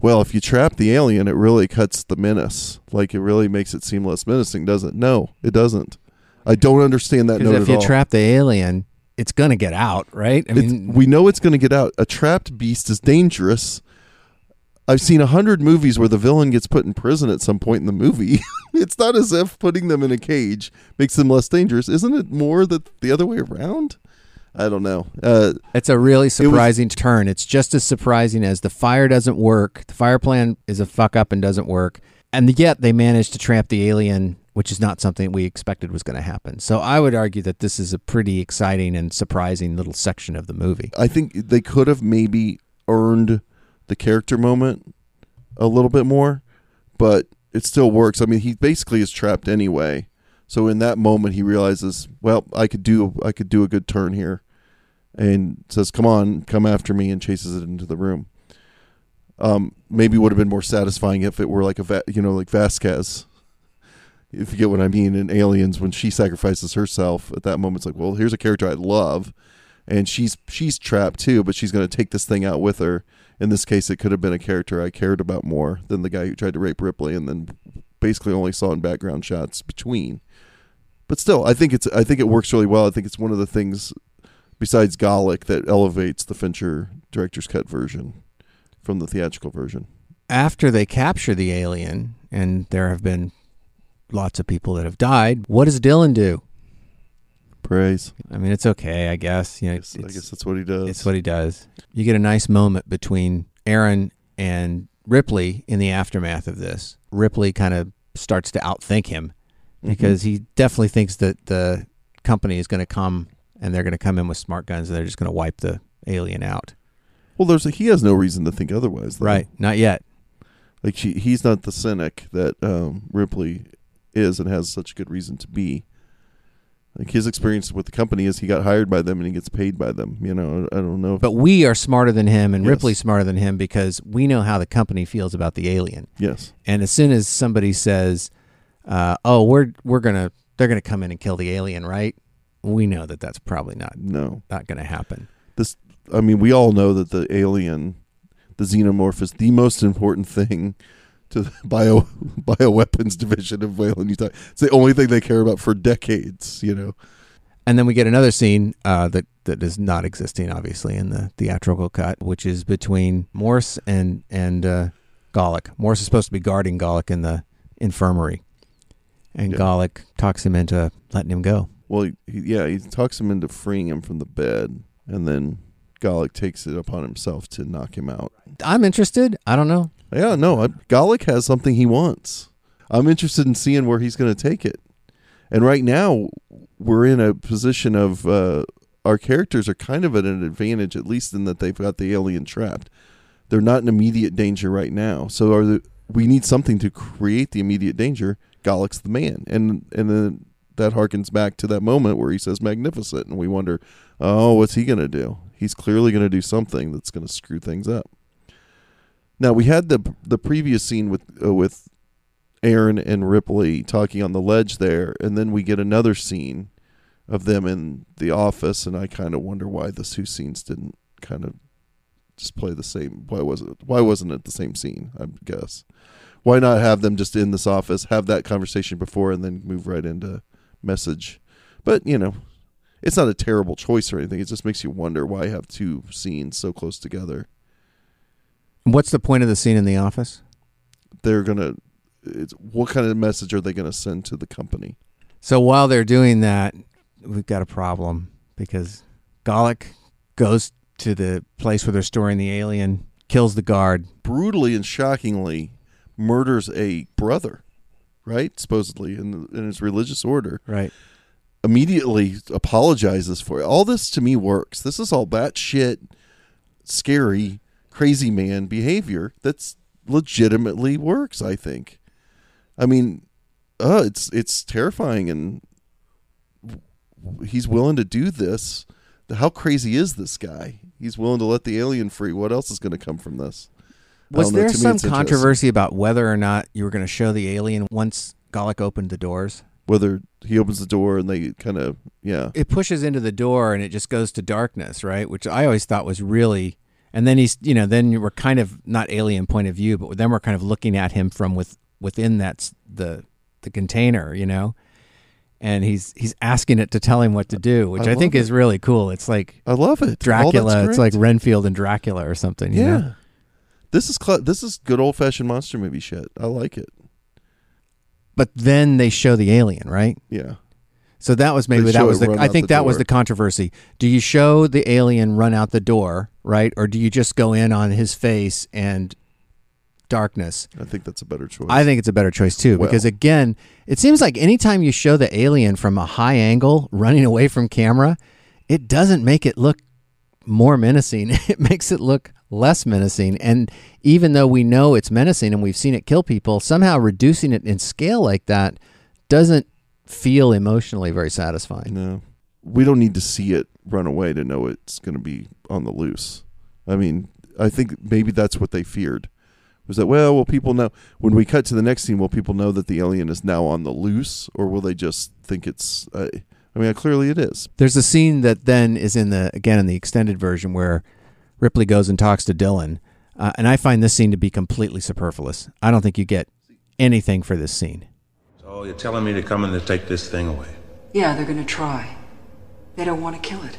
"Well, if you trap the alien, it really cuts the menace. Like it really makes it seem less menacing, does it? No, it doesn't. I don't understand that note if you all. trap the alien, it's gonna get out, right? I It's- mean, we know it's going to get out. A trapped beast is dangerous. I've seen a hundred movies where the villain gets put in prison at some point in the movie. it's not as if putting them in a cage makes them less dangerous. Isn't it more that the other way around? I don't know. Uh, It's a really surprising turn. It's just as surprising as the fire doesn't work. The fire plan is a fuck up and doesn't work. And yet they managed to trap the alien, which is not something we expected was going to happen. So I would argue that this is a pretty exciting and surprising little section of the movie. I think they could have maybe earned the character moment a little bit more, but it still works. I mean, he basically is trapped anyway. So in that moment, he realizes, well, I could do I could do a good turn here, and says, "Come on, come after me," and chases it into the room. Um, maybe would have been more satisfying if it were like a Va- you know like Vasquez, if you get what I mean. In Aliens, when she sacrifices herself at that moment, it's like, well, here's a character I love, and she's she's trapped too, but she's going to take this thing out with her. In this case, it could have been a character I cared about more than the guy who tried to rape Ripley, and then basically only saw in background shots between. But still, I think it's I think it works really well. I think it's one of the things besides Golic that elevates the Fincher director's cut version from the theatrical version. After they capture the alien, and there have been lots of people that have died, what does Dillon do? Praise. I mean, it's okay, I guess. You know, I it's, guess, I guess that's what he does. It's what he does. You get a nice moment between Aaron and Ripley in the aftermath of this. Ripley kind of starts to outthink him because he definitely thinks that the company is going to come and they're going to come in with smart guns and they're just going to wipe the alien out. well, there's a, he has no reason to think otherwise. Though. Right. Not yet. Like she, he's not the cynic that um, Ripley is and has such good reason to be. Like his experience with the company is he got hired by them and he gets paid by them. You know, I don't know. But we are smarter than him and Yes. Ripley's smarter than him because we know how the company feels about the alien. yes, And as soon as somebody says, uh, "Oh, we're we're gonna they're gonna come in and kill the alien," right? We know that that's probably not no. not gonna happen. This, I mean, we all know that the alien, the xenomorph, is the most important thing to the bio bioweapons division of Weyland-Yutani. It's the only thing they care about for decades. You know. And then we get another scene uh, that that is not existing, obviously, in the theatrical cut, which is between Morse and and uh, Golic. Morse is supposed to be guarding Golic in the infirmary, and Yeah. Golic talks him into letting him go. Well, he, yeah, he talks him into freeing him from the bed, and then Golic takes it upon himself to knock him out. I'm interested. I don't know. Yeah, no, I, Golic has something he wants. I'm interested in seeing where he's going to take it. And right now, we're in a position of uh, our characters are kind of at an advantage, at least in that they've got the alien trapped. They're not in immediate danger right now. So, the we need something to create the immediate danger. Golic's the man, and and then that harkens back to that moment where he says "magnificent," and we wonder, oh, what's he going to do? He's clearly going to do something that's going to screw things up. Now we had the the previous scene with uh, with Aaron and Ripley talking on the ledge there, and then we get another scene of them in the office, and I kind of wonder why the two scenes didn't kind of just play the same. Why was it? Why wasn't it the same scene? I guess. Why not have them just in this office, have that conversation before, and then move right into message? But you know, it's not a terrible choice or anything. It just makes you wonder why have two scenes so close together. What's the point of the scene in the office? They're gonna. It's, what kind of message are they going to send to the company? So while they're doing that, we've got a problem because Golic goes to the place where they're storing the alien, kills the guard. Brutally and shockingly murders a brother, right? Supposedly in in his religious order. Right. Immediately apologizes for it. All this to me works. This is all batshit, scary, crazy man behavior that's legitimately works. I think. I mean, uh, it's it's terrifying, and he's willing to do this. How crazy is this guy? He's willing to let the alien free. What else is going to come from this? Was there some controversy about whether or not you were going to show the alien once Golic opened the doors? Whether he opens the door and they kind of yeah. It pushes into the door and it just goes to darkness, right? Which I always thought was really. And then he's, you know, then we're kind of not alien point of view, but then we're kind of looking at him from with within that the the container, you know, and he's he's asking it to tell him what to do, which I I, think love is really cool. It's like I love it. Dracula. It's like. Renfield and Dracula or something. you yeah. know? This is cl- this is good old fashioned monster movie shit. I like it. But then they show the alien, right? Yeah. So that was maybe that was the I think the that was the controversy. Do you show the alien run out the door, right? Or do you just go in on his face and darkness? I think that's a better choice. I think it's a better choice too Well- because again, it seems like anytime you show the alien from a high angle running away from camera, it doesn't make it look more menacing. It makes it look less menacing. And even though we know it's menacing and we've seen it kill people, somehow reducing it in scale like that doesn't feel emotionally very satisfying. no. We don't need to see it run away to know it's going to be on the loose. I mean, I think maybe that's what they feared. Was that well? Will people know when we cut to the next scene? Will people know that the alien is now on the loose, or will they just think it's? Uh, I mean, clearly it is. There's a scene that then is in the again in the extended version where Ripley goes and talks to Dillon, uh, and I find this scene to be completely superfluous. I don't think you get anything for this scene. So you're telling me to come in to take this thing away? Yeah, they're gonna try. They don't want to kill it.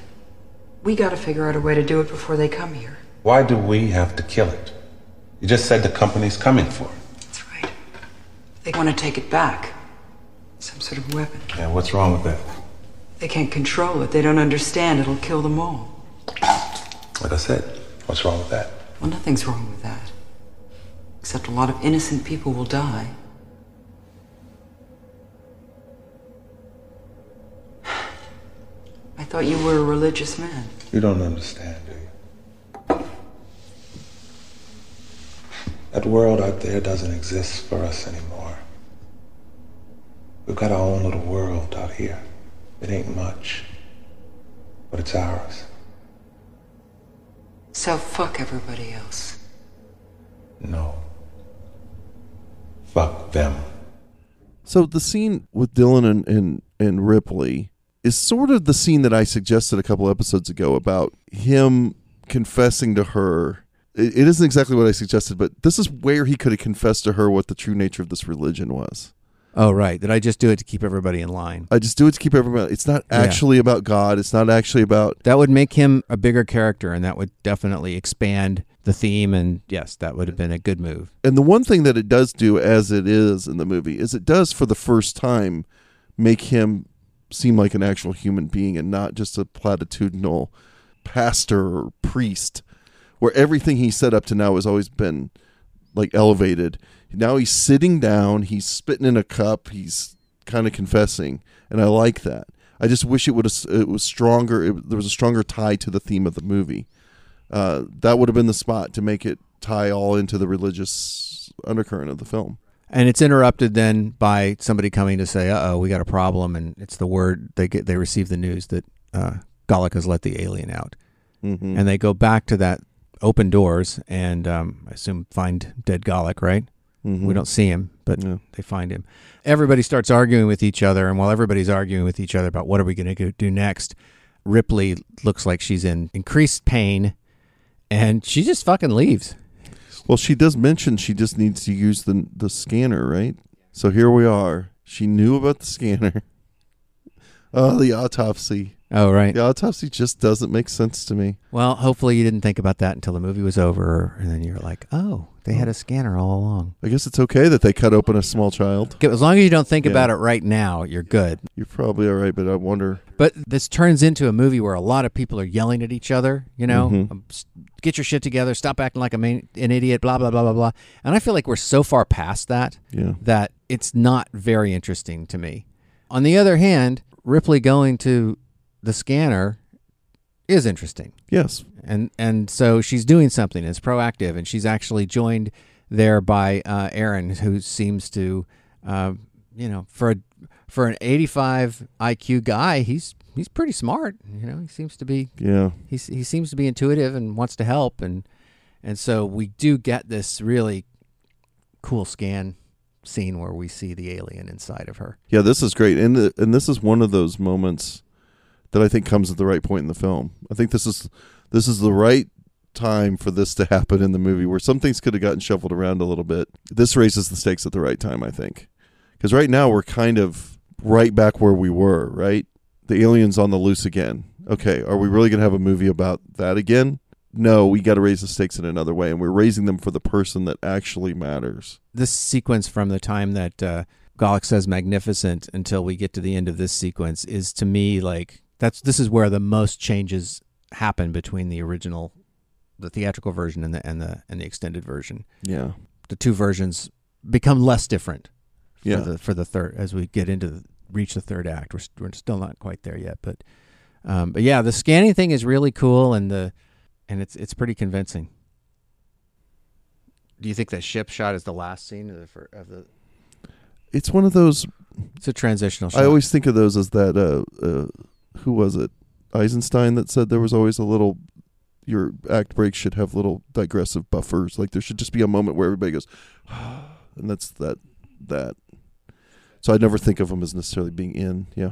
We gotta figure out a way to do it before they come here. Why do we have to kill it? You just said the company's coming for it. That's right. They want to take it back. Some sort of weapon. Yeah, what's wrong with that? They can't control it. They don't understand. It'll kill them all. Like I said, what's wrong with that? Well, nothing's wrong with that. Except a lot of innocent people will die. I thought you were a religious man. You don't understand, do you? That world out there doesn't exist for us anymore. We've got our own little world out here. It ain't much, but it's ours. So fuck everybody else. No. Fuck them. So the scene with Dillon and, and, and Ripley is sort of the scene that I suggested a couple episodes ago about him confessing to her. It, it isn't exactly what I suggested, but this is where he could have confessed to her what the true nature of this religion was. Oh, right. Did I just do it to keep everybody in line? I just do it to keep everybody. It's not Yeah. actually about God. It's not actually about. That would make him a bigger character, and that would definitely expand the theme. And yes, that would have been a good move. And the one thing that it does do, as it is in the movie, is it does for the first time make him seem like an actual human being and not just a platitudinal pastor or priest, where everything he said up to now has always been like elevated. Now he's sitting down, he's spitting in a cup, he's kind of confessing, and I like that. I just wish it would it was stronger. It, there was a stronger tie to the theme of the movie. Uh, that would have been the spot to make it tie all into the religious undercurrent of the film. And it's interrupted then by somebody coming to say, "Uh oh, we got a problem," and it's the word they get. They receive the news that uh, has let the alien out, hmm and they go back to that open doors and um, I assume find dead Golic. Right? hmm We don't see him, but they find him. Everybody starts arguing with each other, and while everybody's arguing with each other about what are we going to do next, Ripley looks like she's in increased pain, and she just fucking leaves. Well, she does mention she just needs to use the the scanner, right? So here we are. She knew about the scanner. Oh, the autopsy. Oh, right. The autopsy just doesn't make sense to me. Well, hopefully you didn't think about that until the movie was over, and then you're like, oh, they had oh. a scanner all along. I guess it's okay that they cut open a small child. As long as you don't think Yeah. about it right now, you're good. You're probably all right, but I wonder. But this turns into a movie where a lot of people are yelling at each other. You know, Mhm. Um, get your shit together, stop acting like a main, an idiot, blah blah blah blah blah. And I feel like we're so far past that Yeah. that it's not very interesting to me. On the other hand, Ripley going to the scanner is interesting. Yes. and and so she's doing something. It's proactive, and she's actually joined there by uh, Aaron, who seems to, uh, you know, for a for an 85 IQ guy, he's he's pretty smart. You know, he seems to be Yeah. he's, he seems to be intuitive and wants to help, and and so we do get this really cool scan scene where we see the alien inside of her. Yeah, this is great, and the, and this is one of those moments that I think comes at the right point in the film. I think this is this is the right time for this to happen in the movie, where some things could have gotten shuffled around a little bit. This raises the stakes at the right time, I think, because right now we're kind of right back where we were. Right, the aliens on the loose again. Okay, are we really going to have a movie about that again? No, we got to raise the stakes in another way, and we're raising them for the person that actually matters. this sequence from the time that uh, Golic says magnificent until we get to the end of this sequence is to me like that's this is where the most changes happen between the original the theatrical version and the and the and the extended version. Yeah, The two versions become less different for Yeah. the for the third as we get into the, reach the third act. We're, we're still not quite there yet, but um, but yeah, the scanning thing is really cool and the and it's it's pretty convincing. Do you think that ship shot is the last scene of the, of the it's one of those It's a transitional shot. I always think of those as that. Uh, uh, who was it? Eisenstein that said there was always a little. Your act breaks should have little digressive buffers. Like there should just be a moment where everybody goes, and that's that. That. So I'd never think of them as necessarily being in. Yeah.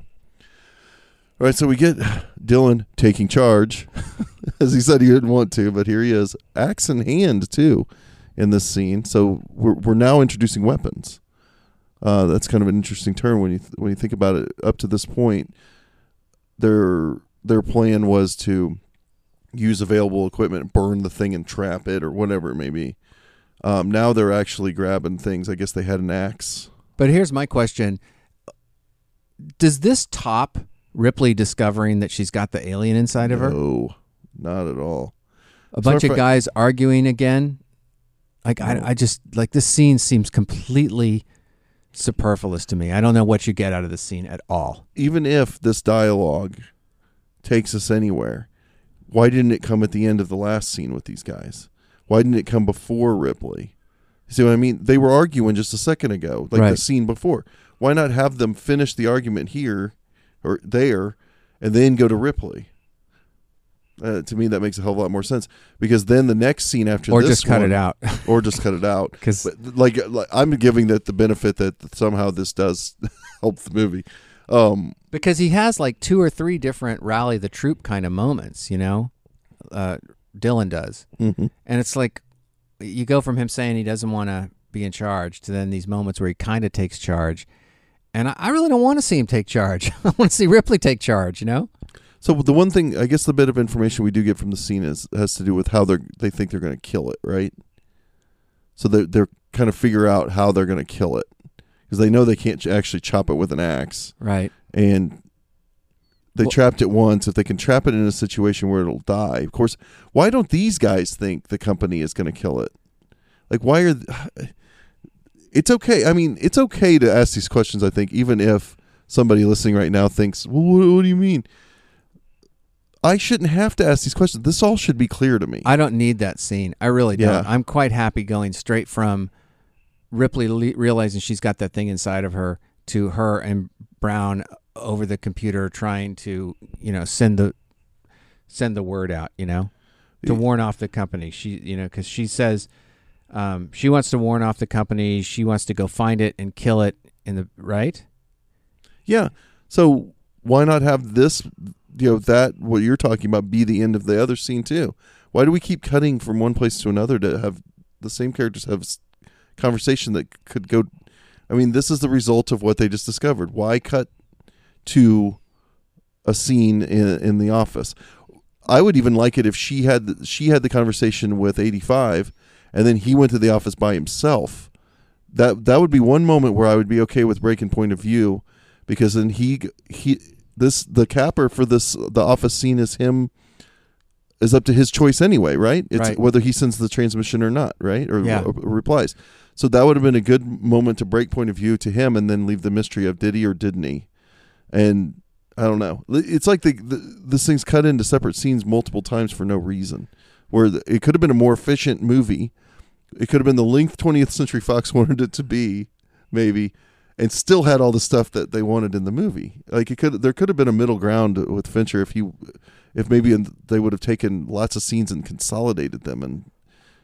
All right, so we get Dillon taking charge, as he said he didn't want to, but here he is, axe in hand too, in this scene. So we're we're now introducing weapons. Uh, that's kind of an interesting turn when you th- when you think about it. Up to this point, their their plan was to use available equipment, burn the thing, and trap it, or whatever it may be. Um, now they're actually grabbing things. I guess they had an axe. But here's my question: Does this top Ripley discovering that she's got the alien inside of her? No, not at all. A bunch of guys arguing again. Like I, I just like this scene seems completely superfluous to me. I don't know what you get out of this scene at all. Even if this dialogue takes us anywhere, why didn't it come at the end of the last scene with these guys? Why didn't it come before Ripley? You see what I mean? They were arguing just a second ago, like the scene before. Why not have them finish the argument here or there and then go to Ripley? Uh, to me, that makes a hell of a lot more sense because then the next scene after Or just cut one- it out. or just cut it out. Because like, like I'm giving that the benefit that somehow this does help the movie. Um, because he has like two or three different rally the troop kind of moments, you know. Uh, Dillon does, mhm. and it's like you go from him saying he doesn't want to be in charge to then these moments where he kind of takes charge, and I, I really don't want to see him take charge. I want to see Ripley take charge, you know. So the one thing, I guess, the bit of information we do get from the scene is has to do with how they they think they're going to kill it, right? So they they're kind of figure out how they're going to kill it because they know they can't actually chop it with an axe, Right. and they Well- trapped it once. If they can trap it in a situation where it'll die, of course. Why don't these guys think the company is going to kill it? Like, why are? th- It's okay. I mean, it's okay to ask these questions. I think even if somebody listening right now thinks, "Well, what, what do you mean?" I shouldn't have to ask these questions. This all should be clear to me. I don't need that scene. I really don't. Yeah. I'm quite happy going straight from Ripley le- realizing she's got that thing inside of her to her and Brown over the computer trying to, you know, send the send the word out, you know, to warn off the company. She, you know, because she says um, she wants to warn off the company. She wants to go find it and kill it in the right. Yeah. So why not have this, you know, that what you're talking about be the end of the other scene too? Why do we keep cutting from one place to another to have the same characters have conversation that could go? I mean, this is the result of what they just discovered. Why cut to a scene in in the office? I would even like it if she had she had the conversation with 85 and then he went to the office by himself. That that would be one moment where I would be okay with breaking point of view because then he he this the capper for this the office scene is him is up to his choice anyway, right? It's Right. whether he sends the transmission or not, right? Or, Yeah. or replies. So that would have been a good moment to break point of view to him and then leave the mystery of did he or didn't he? And I don't know. It's like the, the this thing's cut into separate scenes multiple times for no reason. Where the, it could have been a more efficient movie. It could have been the length 20th Century Fox wanted it to be, maybe, and still had all the stuff that they wanted in the movie. Like it could, there could have been a middle ground with Fincher if he, if maybe they would have taken lots of scenes and consolidated them. And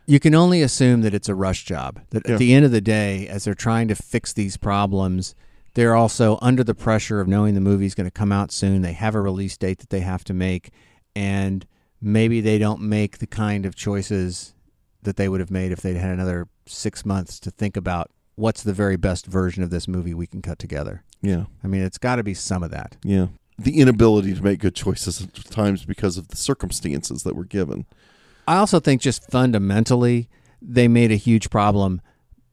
you can only assume that it's a rush job. That Yeah. at the end of the day, as they're trying to fix these problems, they're also under the pressure of knowing the movie's going to come out soon. They have a release date that they have to make, and maybe they don't make the kind of choices that they would have made if they'd had another six months to think about what's the very best version of this movie we can cut together. yeah, I mean, it's got to be some of that. yeah, the inability to make good choices at times because of the circumstances that were given. I also think just fundamentally, they made a huge problem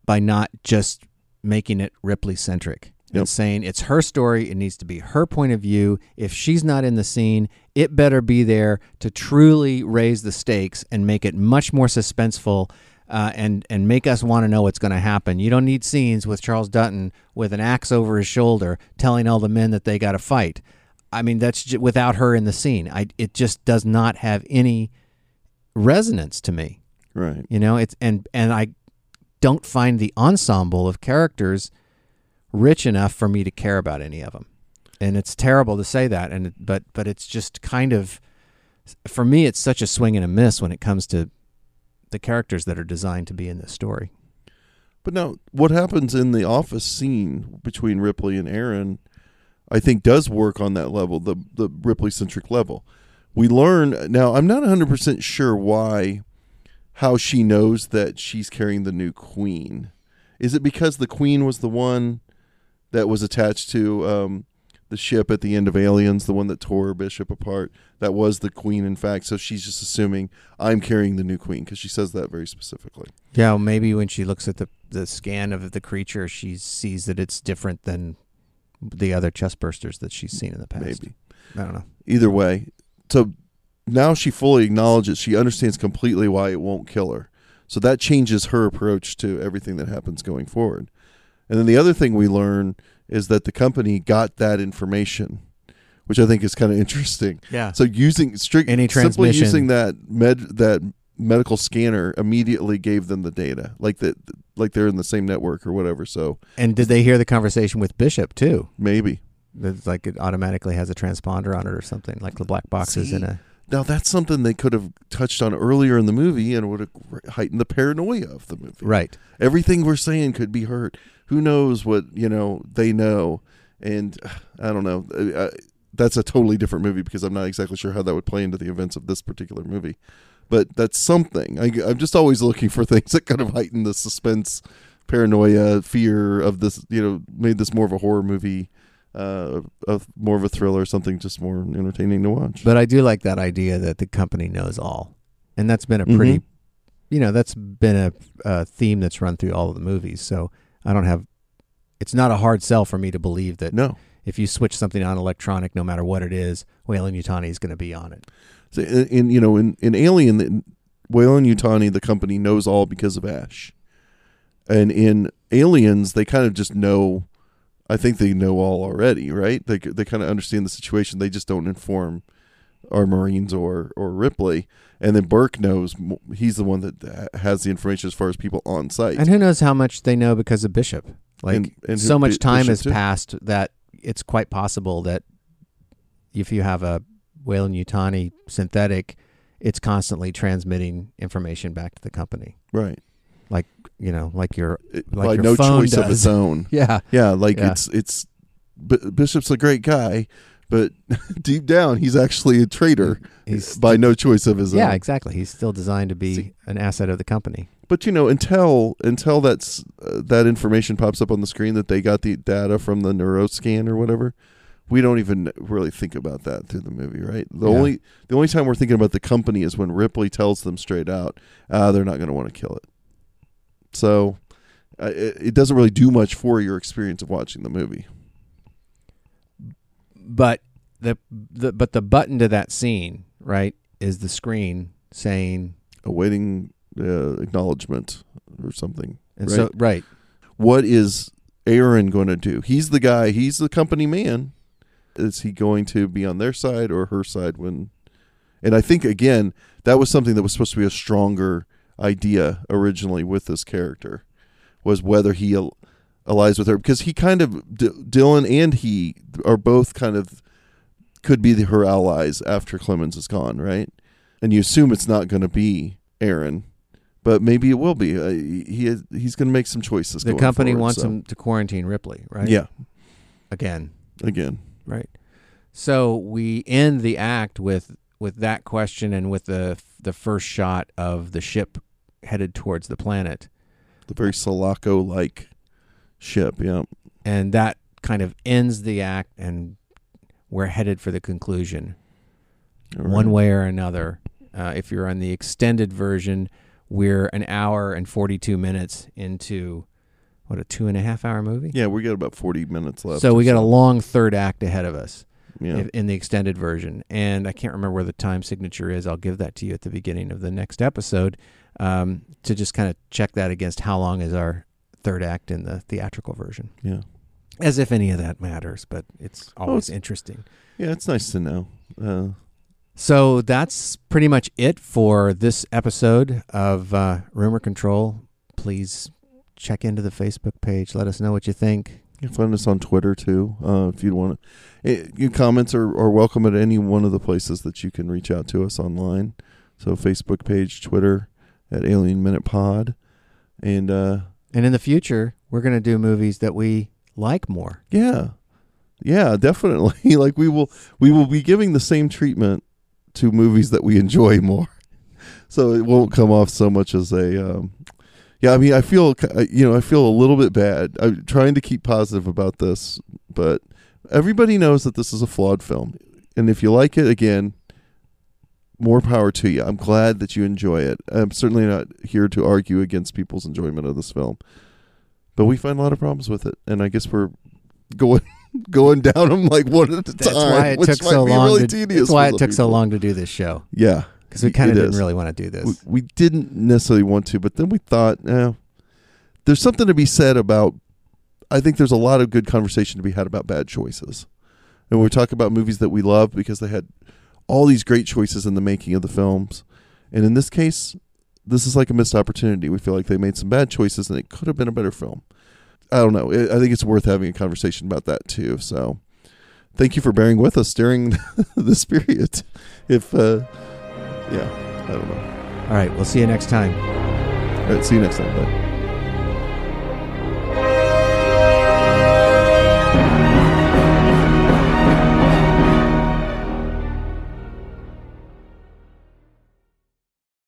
by not just making it Ripley centric Yep. and saying it's her story. It needs to be her point of view. If she's not in the scene, it better be there to truly raise the stakes and make it much more suspenseful. Uh, and and make us want to know what's going to happen. You don't need scenes with Charles Dutton with an axe over his shoulder telling all the men that they got to fight. I mean, that's j- without her in the scene. I it just does not have any resonance to me. Right. You know, it's and and I don't find the ensemble of characters rich enough for me to care about any of them. And it's terrible to say that and but but it's just kind of for me it's such a swing and a miss when it comes to the characters that are designed to be in this story. But now, what happens in the office scene between Ripley and Aaron, I think, does work on that level, the the Ripley centric level. We learn now. I'm not 100 percent sure why, how she knows that she's carrying the new queen. Is it because the queen was the one that was attached to um, the ship at the end of Aliens, the one that tore Bishop apart? That was the queen, in fact. So she's just assuming I'm carrying the new queen because she says that very specifically. Yeah, well, maybe when she looks at the the scan of the creature, she sees that it's different than the other chest bursters that she's seen in the past. Maybe. I don't know. either way. So now she fully acknowledges she understands completely why it won't kill her. So that changes her approach to everything that happens going forward. And then the other thing we learn is that the company got that information, which I think is kind of interesting. Yeah. So using strict Any simply using that med that medical scanner immediately gave them the data, like that, like they're in the same network or whatever. So And did they hear the conversation with Bishop too? maybe That's like it automatically has a transponder on it or something, like the black boxes in a. Now that's something they could have touched on earlier in the movie and would have heightened the paranoia of the movie. Right. Everything we're saying could be hurt. Who knows what you know they know, and I don't know. Uh, uh, that's a totally different movie because I'm not exactly sure how that would play into the events of this particular movie. But that's something. I, I'm just always looking for things that kind of heighten the suspense, paranoia, fear of this. You know, made this more of a horror movie, uh, of more of a thriller, something just more entertaining to watch. But I do like that idea that the company knows all, and that's been a pretty, Mhm. you know, that's been a, a theme that's run through all of the movies. So I don't have. It's not a hard sell for me to believe that no. if you switch something on electronic, no matter what it is, Weyland-Yutani is going to be on it. So in, in you know in in Alien, in Weyland-Yutani, the company knows all because of Ash, and in Aliens, they kind of just know. I think they know all already, right? They they kind of understand the situation. They just don't inform our Marines or or Ripley, and then Burke knows he's the one that has the information as far as people on site. And who knows how much they know because of Bishop? Like And- and so who- much time Bishop has too. passed that it's quite possible that if you have a Weyland-Yutani synthetic, it's constantly transmitting information back to the company. right. Like you know, like your Like your no phone choice of its own. yeah, Yeah, like Yeah. it's it's B- Bishop's a great guy, but deep down he's actually a traitor he's by no choice of his yeah, own. exactly. He's still designed to be See- an asset of the company. But you know, until until that's uh, that information pops up on the screen that they got the data from the neuroscan or whatever, we don't even really think about that through the movie, right? The Yeah. only the only time we're thinking about the company is when Ripley tells them straight out, uh, they're not going to want to kill it. So uh, it, it doesn't really do much for your experience of watching the movie. But the the but the button to that scene, right, is the screen saying Awaiting uh, acknowledgement or something. and Right. so right. what is Aaron going to do? He's the guy. He's the company man. Is he going to be on their side or her side when? And I think again that was something that was supposed to be a stronger idea originally with this character was whether he allies with her because he kind of D- Dillon and he are both kind of could be the, her allies after Clemens is gone, right? And you assume it's not going to be Aaron, but maybe it will be. Uh, he he's going to make some choices. The company forward, wants so. him to quarantine Ripley, right? Yeah, Again, again. right. So we end the act with with that question and with the the first shot of the ship headed towards the planet, The very Sulaco like ship. Yeah. and that kind of ends the act, and we're headed for the conclusion. All one way or another. Uh, if you're on the extended version, we're an hour and 42 minutes into what a two and a half hour movie. Yeah, we got about forty minutes left. so we got a long third act ahead of us Yeah. if- in the extended version, and I can't remember where the time signature is. I'll give that to you at the beginning of the next episode um, to just kind of check that against how long is our third act in the theatrical version, yeah. as if any of that matters. But it's always it's- interesting. Yeah, it's nice to know. Uh, So that's pretty much it for this episode of uh, Rumor Control. Please check into the Facebook page. Let us know what you think. you can find us on Twitter too, uh, if you want to. Your comments are, are welcome at any one of the places that you can reach out to us online. So Facebook page, Twitter at Alien Minute Pod, and uh, And in the future, we're going to do movies that we like more. yeah, yeah, definitely. like we will we will be giving the same treatment to movies that we enjoy more. So it won't come off so much as a um, yeah, I mean, I feel ki- you know, I feel a little bit bad. I'm trying to keep positive about this, but everybody knows that this is a flawed film. And if you like it again, more power to you. I'm glad that you enjoy it. I'm certainly not here to argue against people's enjoyment of this film. But we find a lot of problems with it, and I guess we're going going down them like one at a That's time. why it took so long. really to, that's why it took so long to do this show Yeah, because we kind of didn't is. really want to do this. we, we didn't necessarily want to, but then we thought, eh, there's something to be said about. I think there's a lot of good conversation to be had about bad choices, and we talk about movies that we love because they had all these great choices in the making of the films, and in this case, this is like a missed opportunity. We feel like they made some bad choices, and it could have been a better film. I don't know. I think it's worth having a conversation about that too. So, thank you for bearing with us during this period. If, uh, yeah, I don't know. All right, we'll see you next time. All right, see you next time. Bye.